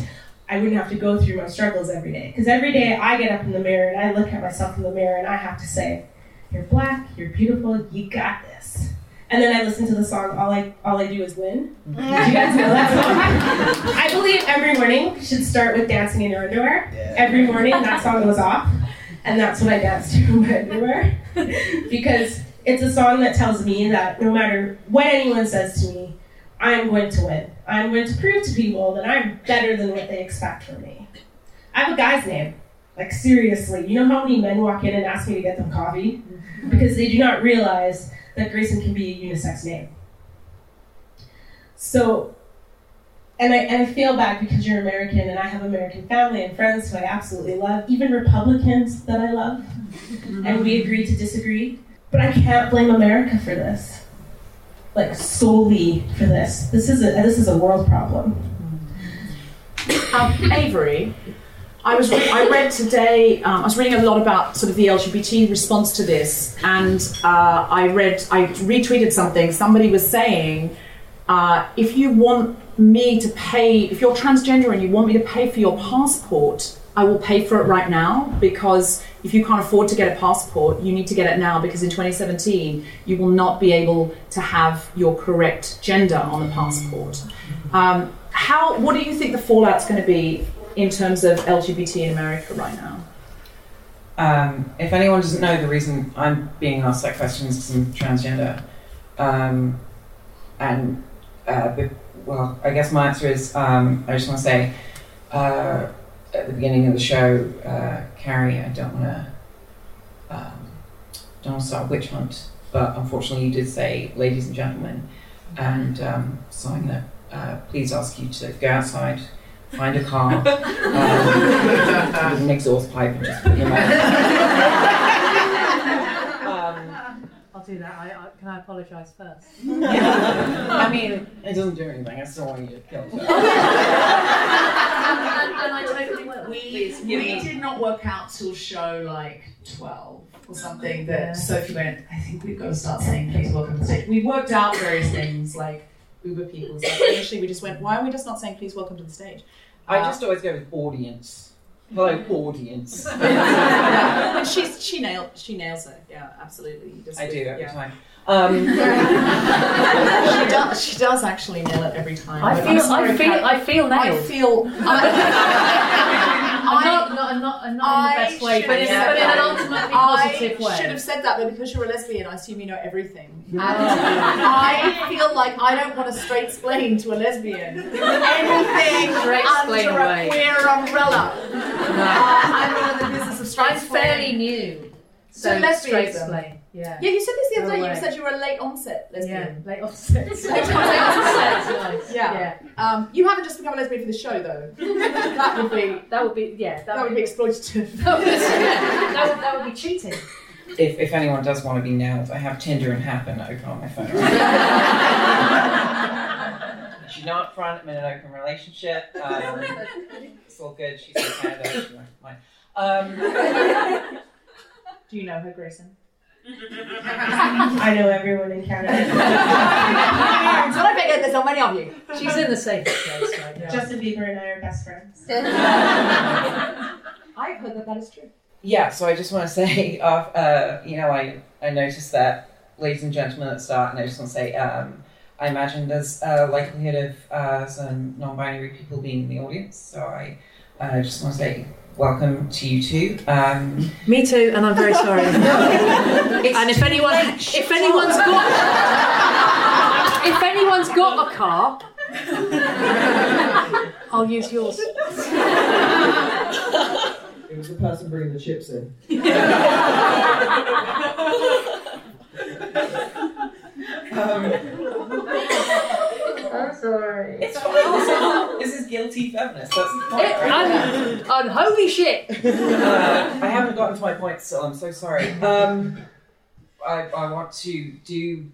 I wouldn't have to go through my struggles every day. Because every day I get up in the mirror and I look at myself in the mirror and I have to say, "You're black. You're beautiful. You got this." And then I listen to the song. All I all I do is win. Mm-hmm. Do you guys know that song? I believe every morning should start with dancing in your underwear. Every morning that song goes off, and that's what I dance to in my underwear because it's a song that tells me that no matter what anyone says to me, I'm going to win. I'm going to prove to people that I'm better than what they expect from me. I have a guy's name. Like seriously, you know how many men walk in and ask me to get them coffee mm-hmm. because they do not realize that Graysen can be a unisex name. So, and I, and I feel bad because you're American and I have American family and friends who I absolutely love, even Republicans that I love, and we agree to disagree. But I can't blame America for this, like solely for this. This is a this is a world problem. Um, Avery, I was re- I read today. Um, I was reading a lot about sort of the LGBT response to this, and uh, I read I retweeted something. Somebody was saying, uh, if you want me to pay, if you're transgender and you want me to pay for your passport, I will pay for it right now because if you can't afford to get a passport, you need to get it now because in 2017 you will not be able to have your correct gender on the passport. Um, how? What do you think the fallout's going to be in terms of LGBT in America right now? Um, if anyone doesn't know, the reason I'm being asked that question is because I'm transgender. Um, and, uh, well, I guess my answer is um, I just want to say uh, at the beginning of the show, uh, Carrie, I don't want to um, don't start a witch hunt, but unfortunately, you did say, ladies and gentlemen, and um, so I'm going to uh, please ask you to go outside find a car um, with an exhaust pipe and just put your mouth. I'll do that. I, I, can I apologise first? I mean, it doesn't do anything. I still want you to kill and, and I totally. We, we did not work out till show like 12 or something that Sophie went, I think we've got to start saying please welcome to the stage. We worked out various things like Uber people. So initially we just went, why are we just not saying please welcome to the stage? I just always go with audience. Hello, audience. yeah. And she's, she, nailed, she nails it. Yeah, absolutely. Just, I do every yeah. time. Um, she does. She does actually nail it every time. I feel- I'm sorry, I feel- Kat. I feel I I'm not, not, I'm not, not in the best way, but have but in an ultimately positive I way. should have said that, but because you're a lesbian, I assume you know everything. And I feel like I don't want to straight explain to a lesbian anything Straight under a queer umbrella. Uh, I'm in the business of straight I'm fairly new, So so lesbianism. straight explain. Yeah. Yeah, you said this the other No day. way. You said you were a late onset Yeah, lesbian. late onset. Late Late onset. nice. Yeah. Um, you haven't just become a lesbian for the show, though. that would be That would be, yeah, that, that would be exploitative. that would, that would, that would be cheating. if, if anyone does want to be nailed, I have Tinder and Happn open on my phone. She's not up front. I'm in an open relationship. Um, it's all good. She's in Canada. She won't. Um, Do you know her, Graysen? I know everyone in Canada. so I figured there's so many of you. She's in the safest place right now. Justin Bieber and I are best friends. I've heard that that is true. yeah, so I just want to say, uh, uh, you know, I, I noticed that, ladies and gentlemen, at the start, and I just want to say, um, I imagine there's a likelihood of uh, some non binary people being in the audience, so I uh, just want to say welcome to you too. Um, Me too, and I'm very sorry. and if anyone, if anyone's got, if anyone's got a car, I'll use yours. It was the person bringing the chips in. um, I'm sorry. It's fine. This is, this is guilty feminist. That's the point, right? Un- unholy shit. uh, I haven't gotten to my point still. I'm so sorry. Um, I, I want to do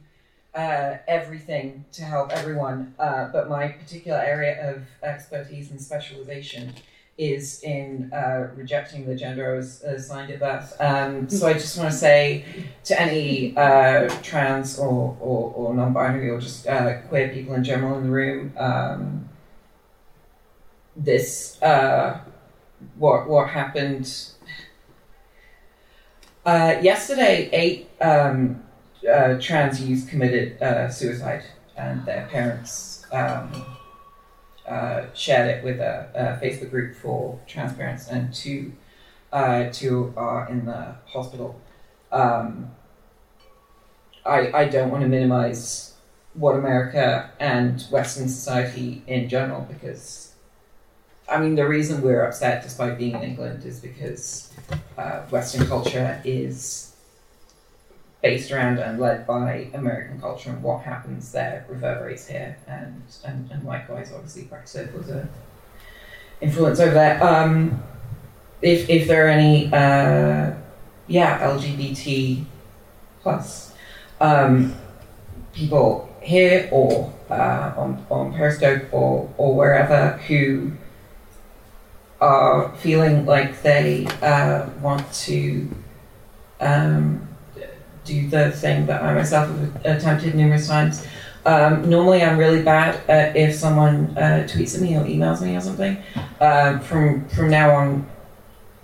uh, everything to help everyone, uh, but my particular area of expertise and specialization is in uh, rejecting the gender I was assigned at birth. Um, so I just want to say to any uh, trans or, or, or non-binary or just uh, queer people in general in the room, um, this uh, what what happened uh, yesterday. Eight um, uh, trans youth committed uh, suicide, and their parents um, uh, shared it with a, a Facebook group for trans parents, and two uh, two are in the hospital. Um, I I don't want to minimize what America and Western society in general because I mean, the reason we're upset, despite being in England, is because uh, Western culture is based around and led by American culture, and what happens there reverberates here, and and, and likewise, obviously, Brexit was a influence over there. Um, if if there are any, uh, yeah, LGBT plus um, people here or uh, on on Periscope or or wherever who are feeling like they uh, want to um, do the thing that I myself have attempted numerous times. Um, normally, I'm really bad at if someone uh, tweets at me or emails me or something. Um, from from now on,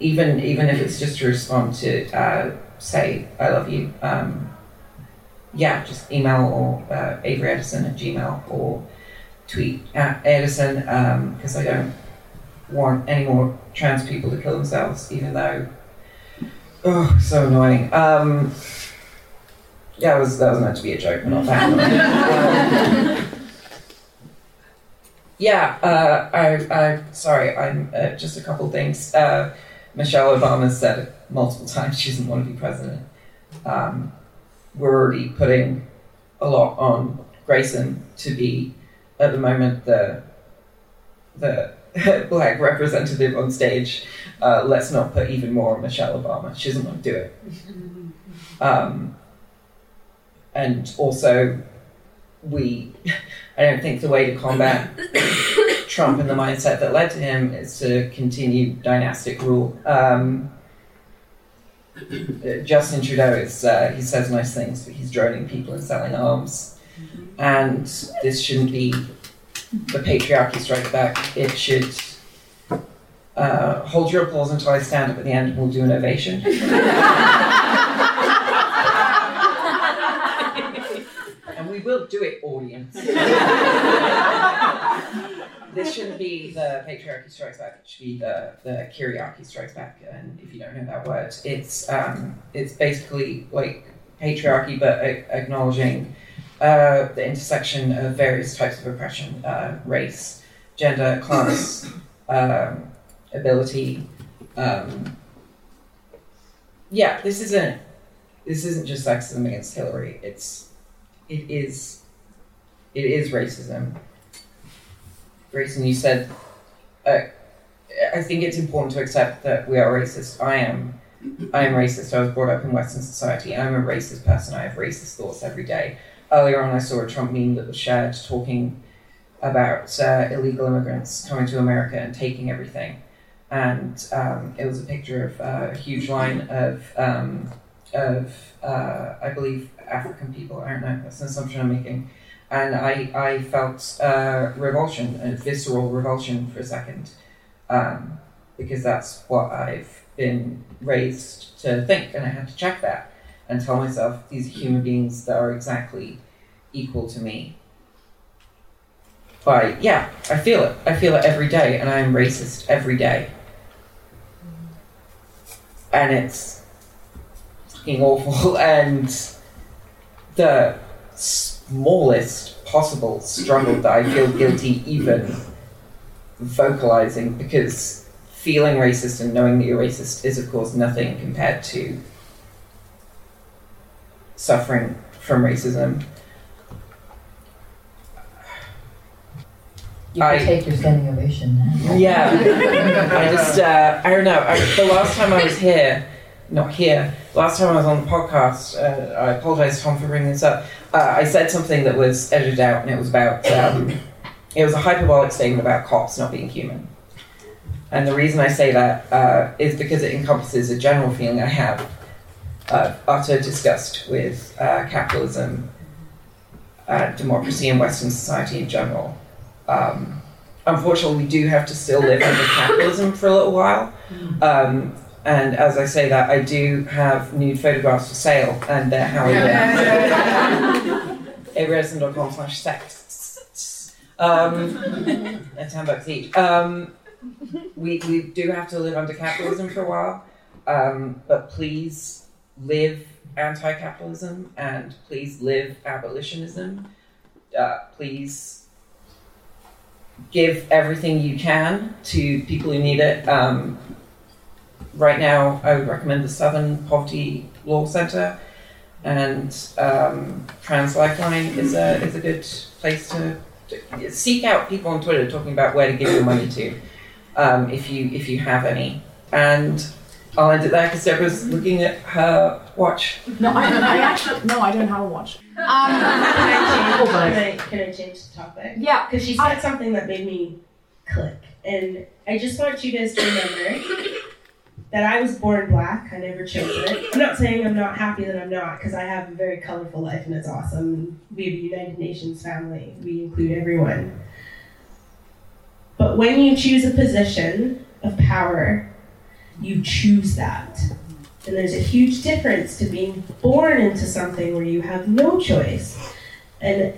even even if it's just to respond to uh, say I love you, um, yeah, just email or uh, Avery Edison at Gmail or tweet at Edison because I don't want any more trans people to kill themselves, even though, oh, so annoying. Yeah, was that was meant to be a joke, but not that. um, yeah, uh, I, I, sorry, I'm uh, just a couple things. Uh, Michelle Obama said multiple times she doesn't want to be president. Um, we're already putting a lot on Graysen to be, at the moment, the the black representative on stage. Uh, let's not put even more on Michelle Obama. She doesn't want to do it. Um, and also, we, I don't think the way to combat Trump and the mindset that led to him is to continue dynastic rule. Um, Justin Trudeau is, uh, he says nice things, but he's droning people and selling arms. And this shouldn't be the patriarchy strikes back. It should uh, hold your applause until I stand up at the end and we'll do an ovation. and we will do it, audience. this shouldn't be the patriarchy strikes back. It should be the the kyriarchy strikes back. And if you don't know that word, it's um, it's basically like patriarchy, but a- acknowledging uh, the intersection of various types of oppression: uh, race, gender, class, um, ability. Um, yeah, this isn't this isn't just sexism against Hillary. It's it is it is racism. Graysen, you said, uh, I think it's important to accept that we are racist. I am. I am racist. I was brought up in Western society. I'm a racist person. I have racist thoughts every day. Earlier on, I saw a Trump meme that was shared talking about uh, illegal immigrants coming to America and taking everything. And um, it was a picture of uh, a huge line of, um, of uh, I believe, African people. I don't know. That's an assumption I'm making and I, I felt uh, revulsion, a visceral revulsion for a second, um, because that's what I've been raised to think, and I had to check that and tell myself these are human beings that are exactly equal to me. But yeah, I feel it. I feel it every day, and I am racist every day, and it's fucking awful. And the smallest possible struggle that I feel guilty even vocalizing because feeling racist and knowing that you're racist is, of course, nothing compared to suffering from racism. You can take your standing ovation now. Yeah, I just uh, I don't know. I, the last time I was here, not here. Last time I was on the podcast, uh, I apologize, Tom, for bringing this up. Uh, I said something that was edited out, and it was about um, it was a hyperbolic statement about cops not being human. And the reason I say that uh, is because it encompasses a general feeling I have of utter disgust with uh, capitalism, uh, democracy, and Western society in general. Um, unfortunately, we do have to still live under capitalism for a little while. Um, and as I say that, I do have nude photographs for sale, and they're how areason.com slash sex. Um, at 10 bucks each. Um, we, we do have to live under capitalism for a while, um, but please live anti capitalism and please live abolitionism. Uh, please give everything you can to people who need it. Um, right now, I would recommend the Southern Poverty Law Center, and um, Trans Lifeline is a is a good place to, to seek out people on Twitter talking about where to give your money to, um, if you if you have any. And I'll end it there because Deborah's looking at her watch. No, I, I actually no, I don't have a watch. Um, can, I change, can, I, can I change the topic? Yeah. Because she said something that made me click. And I just want you guys to remember that I was born black. I never chose it. I'm not saying I'm not happy that I'm not, because I have a very colorful life and it's awesome. We have a United Nations family, we include everyone. But when you choose a position of power, you choose that. And there's a huge difference to being born into something where you have no choice and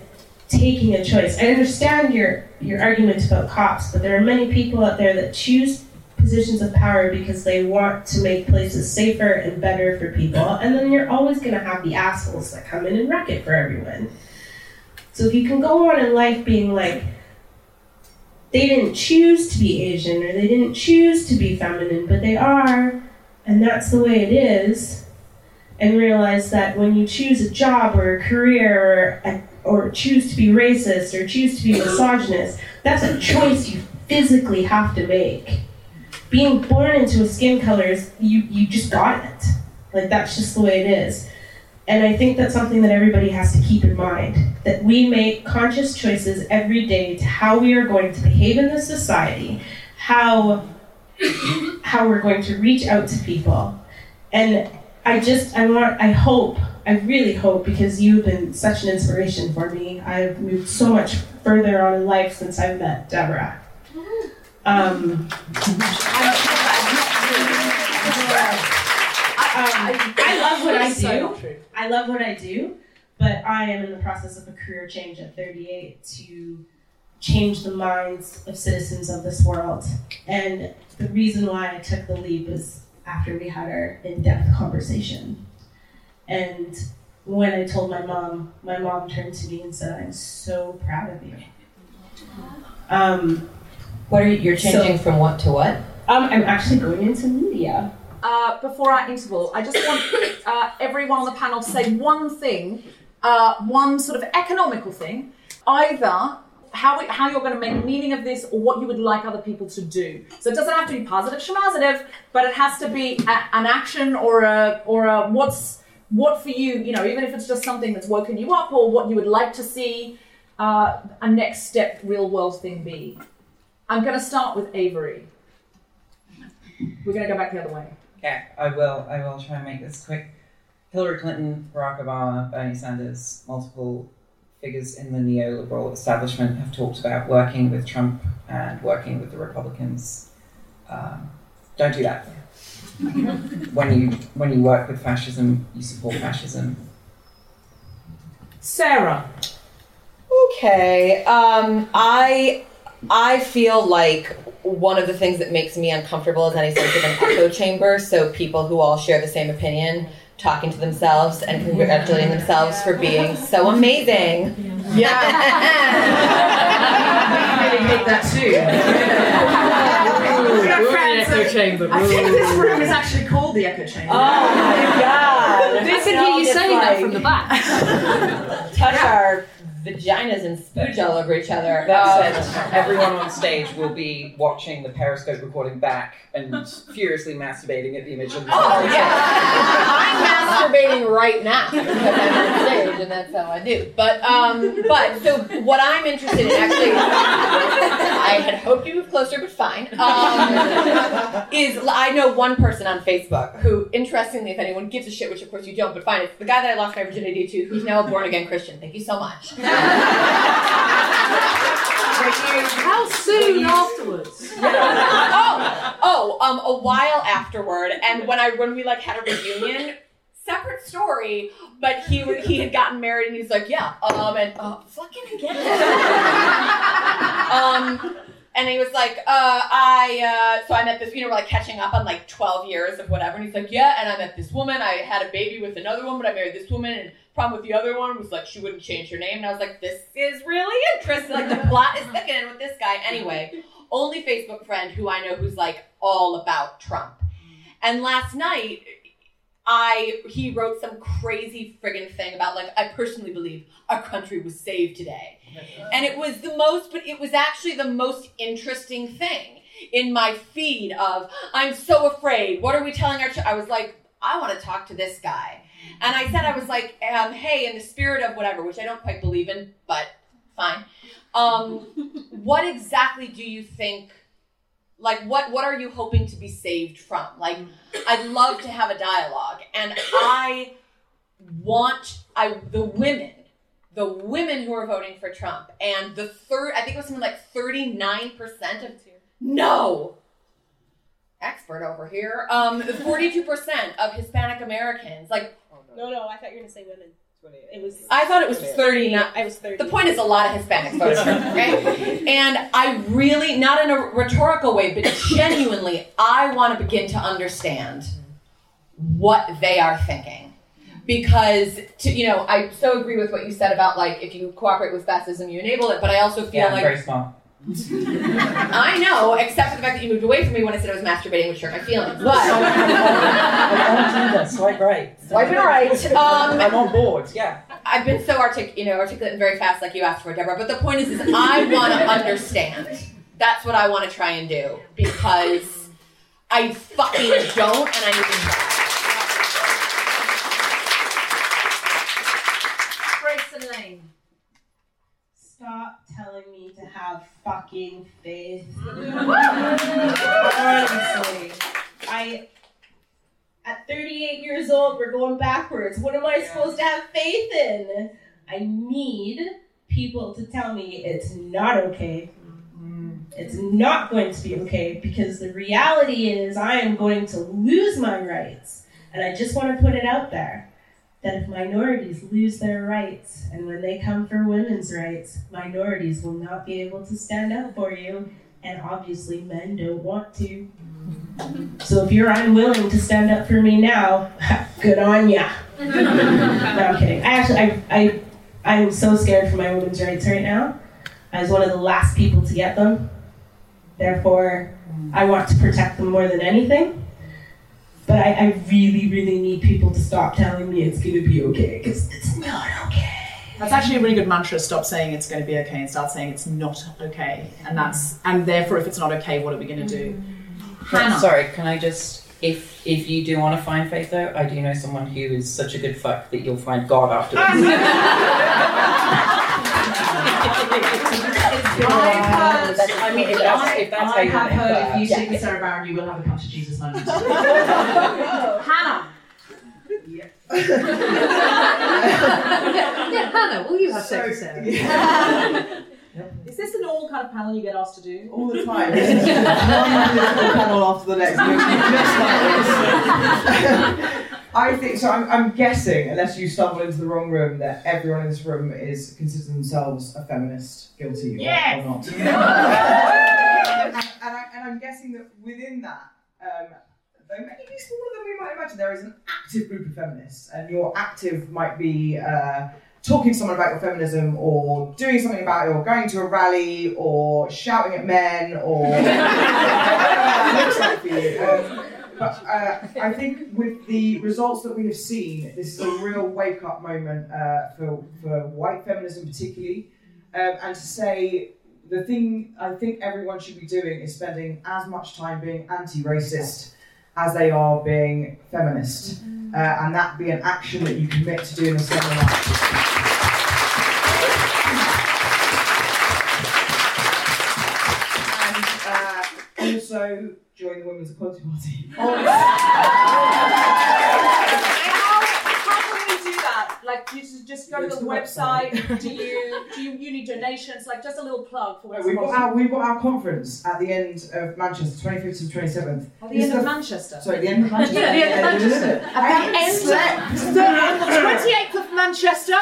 taking a choice. I understand your your argument about cops, but there are many people out there that choose positions of power because they want to make places safer and better for people. And then you're always going to have the assholes that come in and wreck it for everyone. So if you can go on in life being like, they didn't choose to be Asian or they didn't choose to be feminine, but they are, and that's the way it is. And realize that when you choose a job or a career or, or choose to be racist or choose to be misogynist, that's a choice you physically have to make. Being born into a skin color is you, you just got it. Like that's just the way it is. And I think that's something that everybody has to keep in mind that we make conscious choices every day to how we are going to behave in this society, how how we're going to reach out to people. And I just I want I hope, I really hope because you've been such an inspiration for me. I've moved so much further on in life since I met Deborah. Um, I, I love what I do. I love what I do, but I am in the process of a career change at 38 to change the minds of citizens of this world. And the reason why I took the leap was after we had our in-depth conversation. And when I told my mom, my mom turned to me and said, "I'm so proud of you." Um, What are you, you're changing So- from what to what? um, I'm actually going into media. Uh, before our interval, I just want uh, everyone on the panel to say one thing, uh, one sort of economical thing, either how, it, how you're going to make meaning of this or what you would like other people to do. So it doesn't have to be positive, schmositive, but it has to be a, an action or a or a what's what for you. You know, even if it's just something that's woken you up or what you would like to see uh, a next step, real world thing be. I'm going to start with Avery. We're going to go back the other way. Okay, I will. I will try and make this quick. Hillary Clinton, Barack Obama, Bernie Sanders, multiple figures in the neoliberal establishment have talked about working with Trump and working with the Republicans. Um, don't do that. when you when you work with fascism, you support fascism. Sara. Okay. Um, I I feel like one of the things that makes me uncomfortable is any sort of an echo chamber. So people who all share the same opinion talking to themselves and congratulating themselves for being so amazing. Yeah. really hate that too. Ooh, the friends. echo chamber. I think this room is actually called the echo chamber. Oh my god! I can hear you saying that from the back. Touch our vaginas and spooge all over each other. That Um, said, everyone on stage will be watching the Periscope recording back and furiously masturbating at the image of the Oh yeah, I'm masturbating right now because I'm on stage and that's how I do. But um, but so what I'm interested in actually, I had hoped you moved closer, but fine. Um, is I know one person on Facebook who, interestingly, if anyone gives a shit, which of course you don't, but fine, it's the guy that I lost my virginity to, who's now a born again Christian. Thank you so much. How soon afterwards? oh, oh, um, a while afterward, and when I when we like had a reunion, separate story, but he he had gotten married, and he's like, yeah, um, and uh, fucking again, um. And he was like, uh, I, uh, so I met this, you know, we're like catching up on like 12 years of whatever. And he's like, yeah, and I met this woman. I had a baby with another woman. But I married this woman. And problem with the other one was like, she wouldn't change her name. And I was like, this is really interesting. Like the plot is thickening with this guy. Anyway, only Facebook friend who I know who's like all about Trump. And last night, I he wrote some crazy friggin' thing about like I personally believe our country was saved today. And it was the most but it was actually the most interesting thing in my feed of I'm so afraid. What are we telling our ch-? I was like I want to talk to this guy. And I said I was like um, hey in the spirit of whatever which I don't quite believe in but fine. Um, what exactly do you think like what what are you hoping to be saved from? Like i'd love to have a dialogue. And i want i the women the women who are voting for trump and the third i think it was something like 39% of no! Expert over here. Um 42% of hispanic americans like No, no, I thought you were gonna say women. It was. I thought it was 39. I was 30. The point is, a lot of Hispanics voted for Trump. And I really, not in a rhetorical way, but genuinely, I want to begin to understand what they are thinking. Because, to, you know, I so agree with what you said about, like, if you cooperate with fascism, you enable it, but I also feel Yeah, like. very smart. I know, except for the fact that you moved away from me when I said I was masturbating, which hurt my feelings. But. Swipe right. Swiping right. Um, I'm on board, yeah. I've been so artic- you know, articulate and very fast, like you asked for, Deborah. But the point is, is I want to understand. That's what I want to try and do because I fucking don't, and I need to try. Graysen Lane. Stop telling me to have fucking faith. Honestly, I. At 38 years old, we're going backwards. What am I supposed to have faith in? I need people to tell me it's not okay. Mm-hmm. It's not going to be okay because the reality is I am going to lose my rights. And I just want to put it out there that if minorities lose their rights and when they come for women's rights, minorities will not be able to stand up for you. And obviously, men don't want to. So if you're unwilling to stand up for me now, good on ya. no, I'm kidding. I actually, I, I, I'm so scared for my women's rights right now. I was one of the last people to get them. Therefore, I want to protect them more than anything. But I, I really, really need people to stop telling me it's going to be okay because it's not okay. That's actually a really good mantra. Stop saying it's going to be okay and start saying it's not okay. And that's and therefore, if it's not okay, what are we going to do? Mm-hmm. Hannah. Sorry, can I just if if you do want to find faith though, I do know someone who is such a good fuck that you'll find God afterwards. I've heard, I mean, if that's- if that's how I you have think heard if you Yeah. sleep with Sara Barron, you will have a come to Jesus moment. Hannah. yeah, yeah, Hannah, will you have sex with Sara? Is this an all kind of panel you get asked to do? All the time. One panel after the next, just like this. I think so. I'm, I'm guessing, unless you stumble into the wrong room, that everyone in this room is considers themselves a feminist, guilty or- Yes! or, not. and, and, I, and I'm guessing that within that, um, though maybe smaller than we might imagine, there is an active group of feminists, and your active might be uh, talking to someone about your feminism or doing something about it or going to a rally or shouting at men or whatever that looks like for you. Um, but uh, I think with the results that we have seen, this is a real wake up moment uh, for, for white feminism, particularly. Um, and to say the thing I think everyone should be doing is spending as much time being anti racist as they are being feminist. Uh, and that be an action that you commit to doing the also join the Women's Equality Party. Oh, how, how can we do that? Like, you just, just go to Go the to the website. website. do you do you, you need donations? Like, just a little plug for No, what's we've got our we've got our conference at the end of Manchester, 25th to 27th. At the end of Manchester. Sorry, the end of Manchester. Yeah, the end of Yeah, Manchester. isn't it? At I the haven't end slept. the, the 28th of Manchester.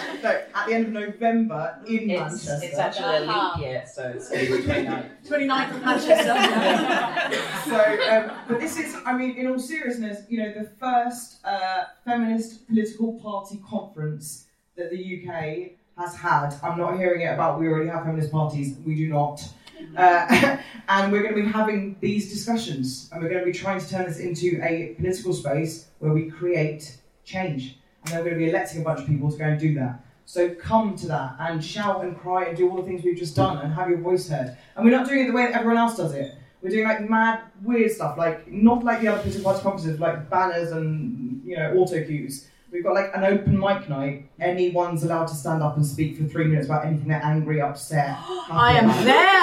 conference. No, at the end of November in It's, Manchester. it's actually a leap year, so it's going to be 29. 29th of Manchester. so, um, but this is, I mean, in all seriousness, you know, the first uh, feminist political party conference that the UK has had. I'm not hearing it about we already have feminist parties. We do not. Uh, and we're going to be having these discussions, and we're going to be trying to turn this into a political space where we create change. And then we're going to be electing a bunch of people to go and do that. So come to that and shout and cry and do all the things we've just done and have your voice heard. And we're not doing it the way that everyone else does it. We're doing like mad, weird stuff, like not like the other political party conferences, like banners and you know auto cues. We've got like an open mic night. Anyone's allowed to stand up and speak for three minutes about anything they're angry, upset. I am there.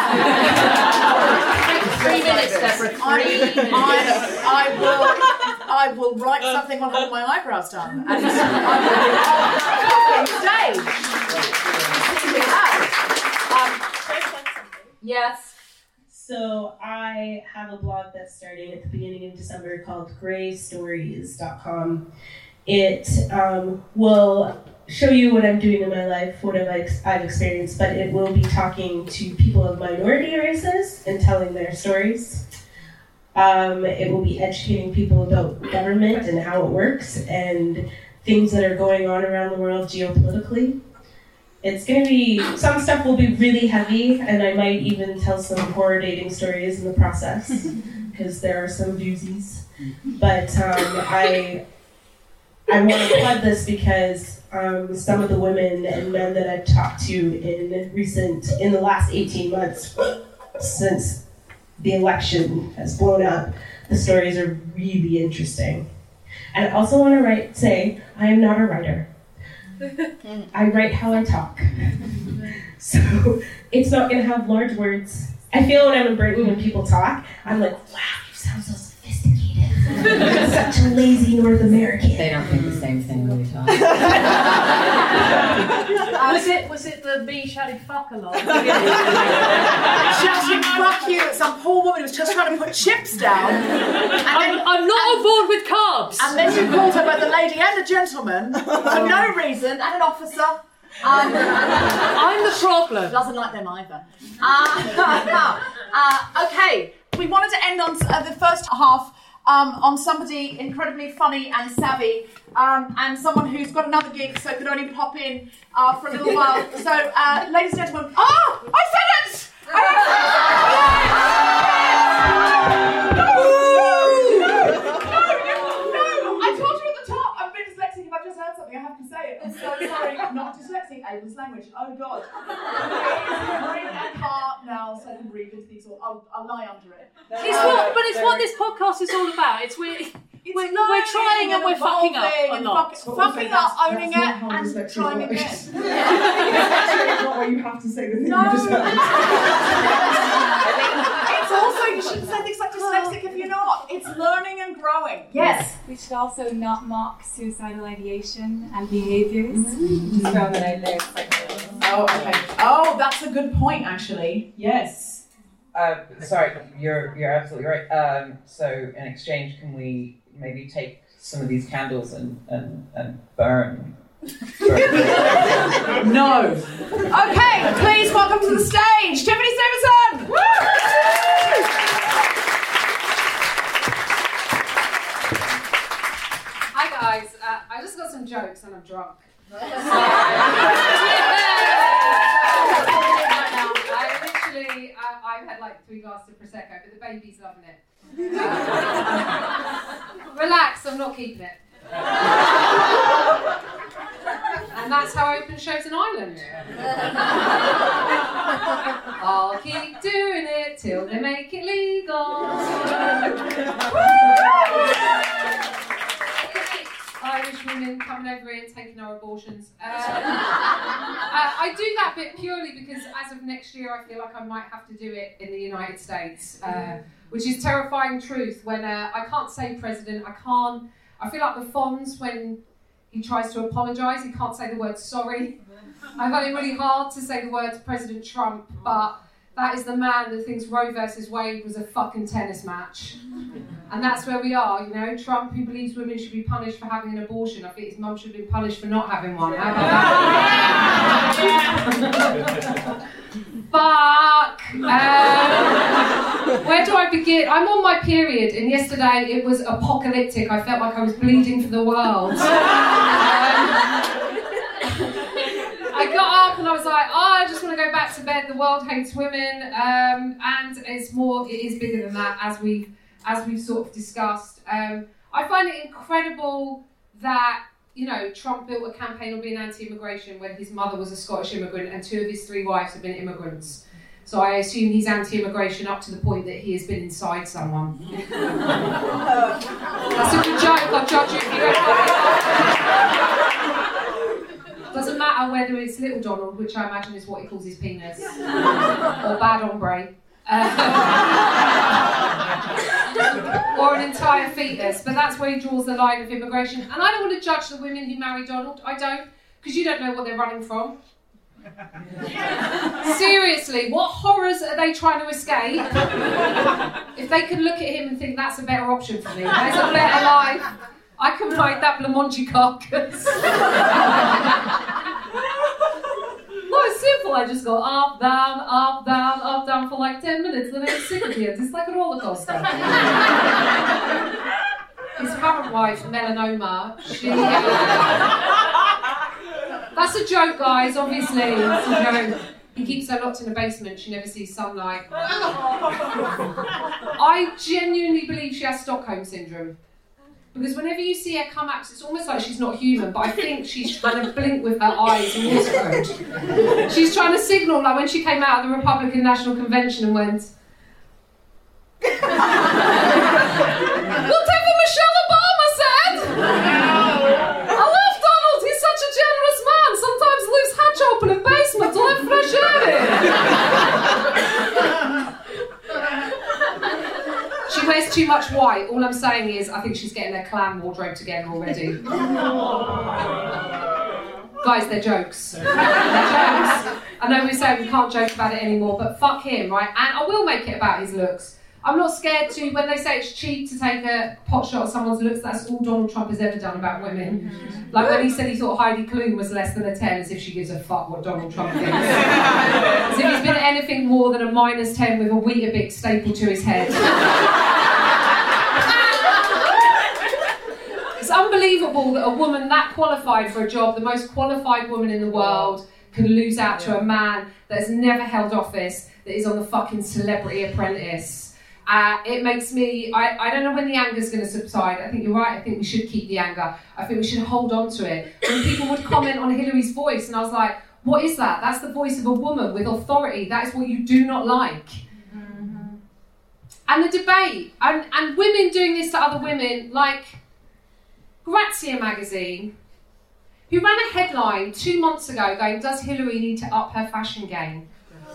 Three minutes, Deborah. Three minutes. I, I will. I will write uh, something on having my eyebrows done, and I will on stage. Um, yes. So I have a blog that's starting at the beginning of December called graystories.com. It um, will show you what I'm doing in my life, what I've, ex- I've experienced, but it will be talking to people of minority races and telling their stories. Um, it will be educating people about government and how it works and things that are going on around the world geopolitically. It's going to be, some stuff will be really heavy, and I might even tell some horror dating stories in the process, because there are some doozies. But um, I, I want to plug this because um, some of the women and men that I've talked to in recent, in the last 18 months, since the election has blown up, the stories are really interesting. And I also want to write, say, I am not a writer. I write how I talk. So it's not going to have large words. I feel when I'm in Britain when people talk, I'm like, wow, you sound so sophisticated. Such a lazy North American. They don't think the same thing when we talk. Was it was it the me shouting fuck a lot? Shouting fuck you at some poor woman who's just trying to put chips down. And I'm, I'm not on board with carbs. And then you called her both a lady and a gentleman for no reason, and an officer. Um, I'm the problem. Doesn't like them either. Uh, uh, okay, we wanted to end on uh, the first half um, on somebody incredibly funny and savvy, um, and someone who's got another gig, so could only pop in uh, for a little while. So, uh, ladies and gentlemen, oh, I said it! I say it. I'm sorry. Not dyslexic, ableist language. Oh God. Okay, in that car now, so I can breathe into these. All. I'll, I'll lie under it. It's what, but it's what this podcast is all about. It's we're we're, we're trying and we're fucking up a and lot. fuck- fucking up, owning it, That's not and dyslexia trying again. It's actually not where you have to say the thing you just it's also you shouldn't say things like dyslexic if you're not. It's learning and growing. Yes. We should also not mock suicidal ideation and behaviours. Just throw that out there. It's like, Oh, okay. Oh, that's a good point, actually. Yes. Uh, sorry, you're you're absolutely right. Um, so in exchange, can we maybe take some of these candles and and, and burn? No. Okay, please welcome to the stage, Tiffany Stevenson. Hi guys, uh, I just got some some jokes and I'm drunk. I literally, uh, I've had like three glasses of prosecco, but the baby's loving it. Relax, I'm not keeping it. and that's how open shows in Ireland. I'll keep doing it till they make it legal. Irish women coming over here taking our abortions. Uh, uh, I do that bit purely because as of next year, I feel like I might have to do it in the United States, uh, which is terrifying truth. When uh, I can't say president, I can't. I feel like the Fonz when he tries to apologise, he can't say the word sorry. I find it really hard to say the words President Trump, but that is the man that thinks Roe versus Wade was a fucking tennis match. And that's where we are, you know. Trump, who believes women should be punished for having an abortion. I think his mum should have been punished for not having one. How about that? Fuck! Um, where do I begin? I'm on my period, and yesterday it was apocalyptic. I felt like I was bleeding for the world. Um, I got up and I was like, oh, I just want to go back to bed. The world hates women, um, and it's more. It is bigger than that, as we as we've sort of discussed. Um, I find it incredible that you know Trump built a campaign on being anti-immigration when his mother was a Scottish immigrant and two of his three wives have been immigrants. So I assume he's anti-immigration up to the point that he has been inside someone. That's a good joke. I'll judge you if you don't. Doesn't matter whether it's Little Donald, which I imagine is what he calls his penis, or Bad Hombre, uh, or an entire fetus. But that's where he draws the line of immigration. And I don't want to judge the women who marry Donald. I don't, because you don't know what they're running from. Seriously, what horrors are they trying to escape? if they can look at him and think that's a better option for me, that's a better life. I can ride that blancmange carcass. no, it's simple. I just go up, down, up, down, up, down for like 10 minutes, then I'm sick of it. It's like a roller coaster. His current wife, Melanoma, she. That's a joke, guys, obviously. It's a joke. He keeps her locked in a basement, she never sees sunlight. I genuinely believe she has Stockholm Syndrome. Because whenever you see her come out, it's almost like she's not human, but I think she's trying to blink with her eyes and code. She's trying to signal, like when she came out of the Republican National Convention and went, Whatever Michelle Obama said! I love Donald, he's such a generous man, sometimes leaves hatch open in basement to let fresh air in. She wears too much white. All I'm saying is, I think she's getting her Klan wardrobe together already. Guys, they're jokes. They're jokes. I know we say we can't joke about it anymore, but fuck him, right? And I will make it about his looks. I'm not scared to, when they say it's cheap to take a pot shot at someone's looks, that's all Donald Trump has ever done about women. Like when he said he thought Heidi Klum was less than a 10, as if she gives a fuck what Donald Trump thinks. as if he's been anything more than a minus 10 with a Weetabix stapled to his head. It's unbelievable that a woman that qualified for a job, the most qualified woman in the world, can lose out to a man that has never held office, that is on the fucking celebrity apprentice. Uh, it makes me, I, I don't know when the anger's going to subside. I think you're right. I think we should keep the anger. I think we should hold on to it. When people would comment on Hillary's voice, and I was like, what is that? That's the voice of a woman with authority. That is what you do not like. And the debate, and, and women doing this to other women, like Grazia magazine, who ran a headline two months ago going, Does Hillary need to up her fashion game?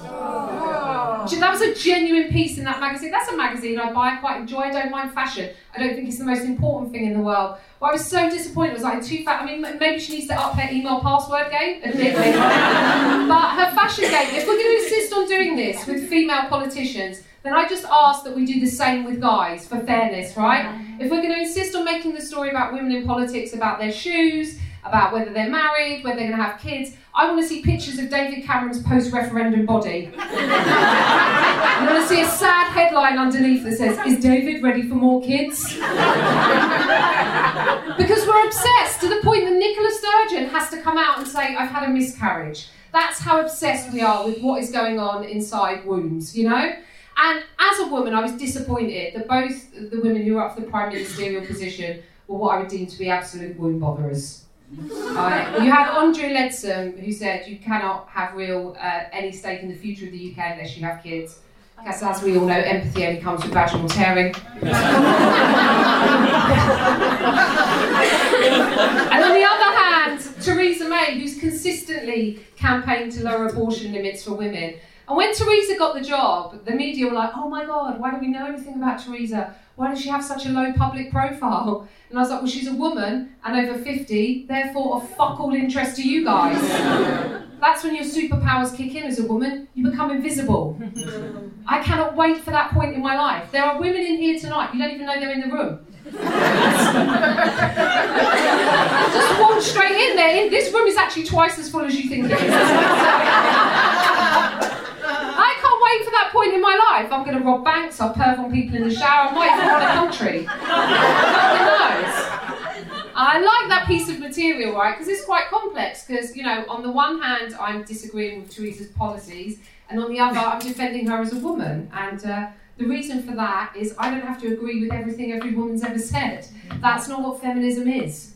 Oh. That was a genuine piece in that magazine. That's a magazine I buy, I quite enjoy. I don't mind fashion. I don't think it's the most important thing in the world. But I was so disappointed. It was like too fat. I mean, maybe she needs to up her email password game, admittedly. but her fashion game. If we're going to insist on doing this with female politicians, then I just ask that we do the same with guys for fairness, right? If we're going to insist on making the story about women in politics about their shoes about whether they're married, whether they're going to have kids. I want to see pictures of David Cameron's post-referendum body. I want to see a sad headline underneath that says, "Is David ready for more kids?" because we're obsessed to the point that Nicola Sturgeon has to come out and say, "I've had a miscarriage." That's how obsessed we are with what is going on inside wombs, you know. And as a woman, I was disappointed that both the women who were up for the prime ministerial position were what I would deem to be absolute womb botherers. Uh, you had Andrea Leadsom, who said you cannot have real uh, any stake in the future of the UK unless you have kids. Because as we all know, empathy only comes with vaginal tearing. and on the other hand, Theresa May, who's consistently campaigned to lower abortion limits for women. And when Theresa got the job, the media were like, oh my god, why don't we know anything about Theresa? Why does she have such a low public profile? And I was like, well, she's a woman and over 50, therefore of fuck all interest to you guys. That's when your superpowers kick in as a woman. You become invisible. I cannot wait for that point in my life. There are women in here tonight, you don't even know they're in the room. Just walk straight in there. This room is actually twice as full as you think it is. Wait for that point in my life. I'm going to rob banks, I'll perv on people in the shower, I might even run a country. I like that piece of material, right? Because it's quite complex. Because, you know, on the one hand, I'm disagreeing with Theresa's policies, and on the other, I'm defending her as a woman. And uh, the reason for that is I don't have to agree with everything every woman's ever said. That's not what feminism is.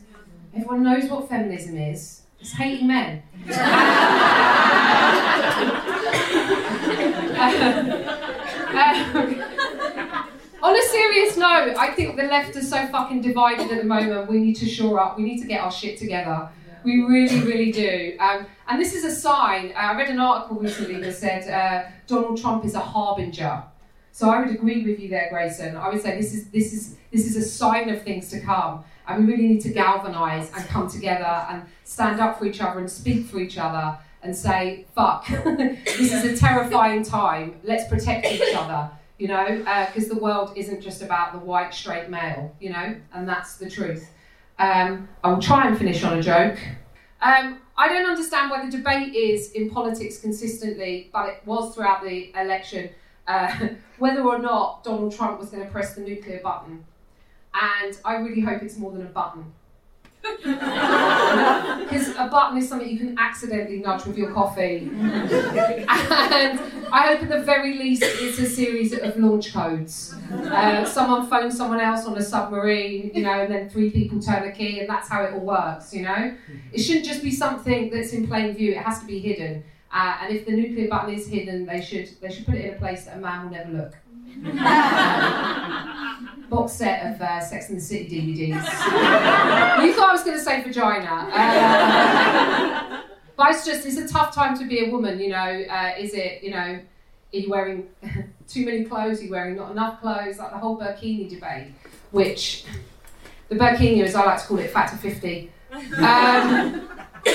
Everyone knows what feminism is. It's hating men. Um, on a serious note, I think the left is so fucking divided at the moment. We need to shore up. We need to get our shit together. We really, really do. Um, and this is a sign. Uh, I read an article recently that said uh, Donald Trump is a harbinger. So I would agree with you there, Graysen. I would say this is this is this is a sign of things to come, and we really need to galvanise and come together and stand up for each other and speak for each other and say, "Fuck, this is a terrifying time. Let's protect each other." You know, because uh, the world isn't just about the white straight male. You know, and that's the truth. Um, I will try and finish on a joke. Um, I don't understand why the debate is in politics consistently, but it was throughout the election uh, whether or not Donald Trump was going to press the nuclear button. And I really hope it's more than a button. Because a button is something you can accidentally nudge with your coffee. and I hope at the very least it's a series of launch codes. Uh, someone phones someone else on a submarine, you know, and then three people turn a key, and that's how it all works, you know? It shouldn't just be something that's in plain view, it has to be hidden. Uh, and if the nuclear button is hidden, they should they should put it in a place that a man will never look. Box set of uh, Sex and the City DVDs. you thought I was going to say vagina. Uh, but it's just, it's a tough time to be a woman, you know. Uh, is it, you know, are you wearing too many clothes? Are you wearing not enough clothes? Like the whole burkini debate, which the burkini, as I like to call it, factor 50. Um,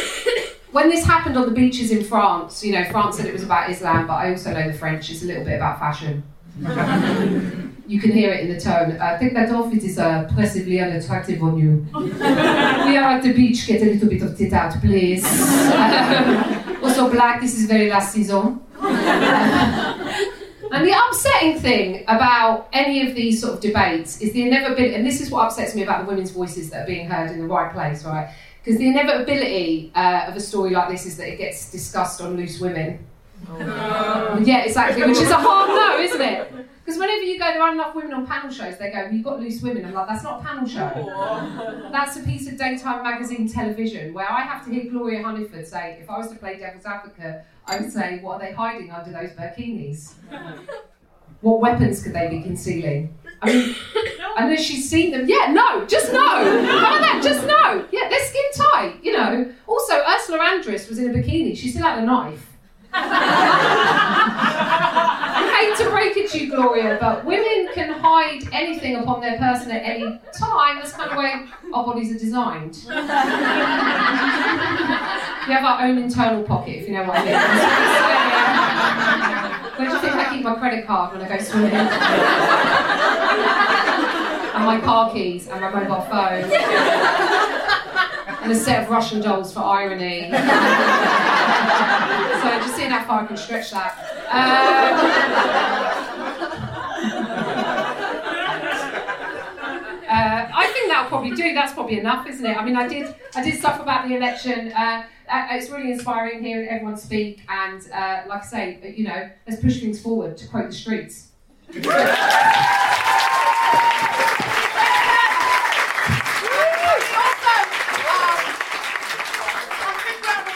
when this happened on the beaches in France, you know, France said it was about Islam, but I also know the French is a little bit about fashion. you can hear it in the tone. Uh, take that off, it is uh, oppressively unattractive on you. we are at the beach, get a little bit of tit out, please. Also, black, this is very last season. and the upsetting thing about any of these sort of debates is the inevitability, and this is what upsets me about the women's voices that are being heard in the right place, right? Because the inevitability uh, of a story like this is that it gets discussed on Loose Women. Oh. Yeah, exactly, which is a hard isn't it? Because whenever you go, there aren't enough women on panel shows, they go, You've got loose women. I'm like, That's not a panel show. That's a piece of daytime magazine television where I have to hear Gloria Hunniford say, If I was to play devil's advocate, I would say, What are they hiding under those bikinis? What weapons could they be concealing? I mean, unless she's seen them. Yeah, no, just no. How that? Just no. Yeah, they're skin tight, you know. Also, Ursula Andress was in a bikini. She still had a knife. Hate to break it to you, Gloria, but women can hide anything upon their person at any time. That's kind of the way our bodies are designed. we have our own internal pocket, if you know what I mean. Where do you think I keep my credit card when I go swimming? and my car keys and my mobile phone. And a set of Russian dolls for irony. so just seeing how far I can stretch that. Um, uh, I think that'll probably do. That's probably enough, isn't it? I mean, I did I did stuff about the election. Uh, uh, it's really inspiring hearing everyone speak, and uh, like I say, you know, let's push things forward. To quote the streets.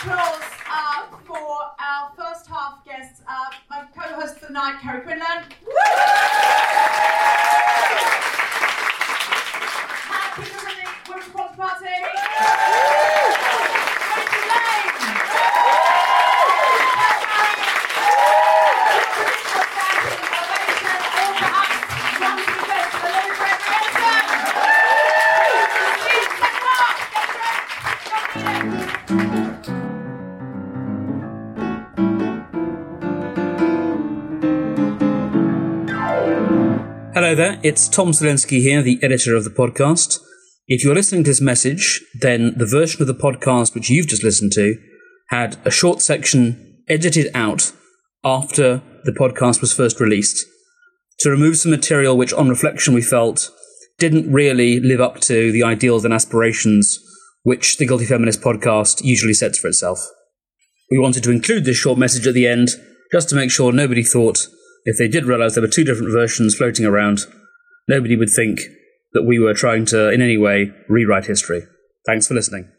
applause uh, for our first half guests, uh, my co-host for the night, Carrie Quinlan. Happy Women's Party. Hello there, it's Tom Salinsky here, the editor of the podcast. If you're listening to this message, then the version of the podcast which you've just listened to had a short section edited out after the podcast was first released to remove some material which, on reflection, we felt didn't really live up to the ideals and aspirations which the Guilty Feminist podcast usually sets for itself. We wanted to include this short message at the end just to make sure nobody thought, if they did realize there were two different versions floating around, nobody would think that we were trying to, in any way, rewrite history. Thanks for listening.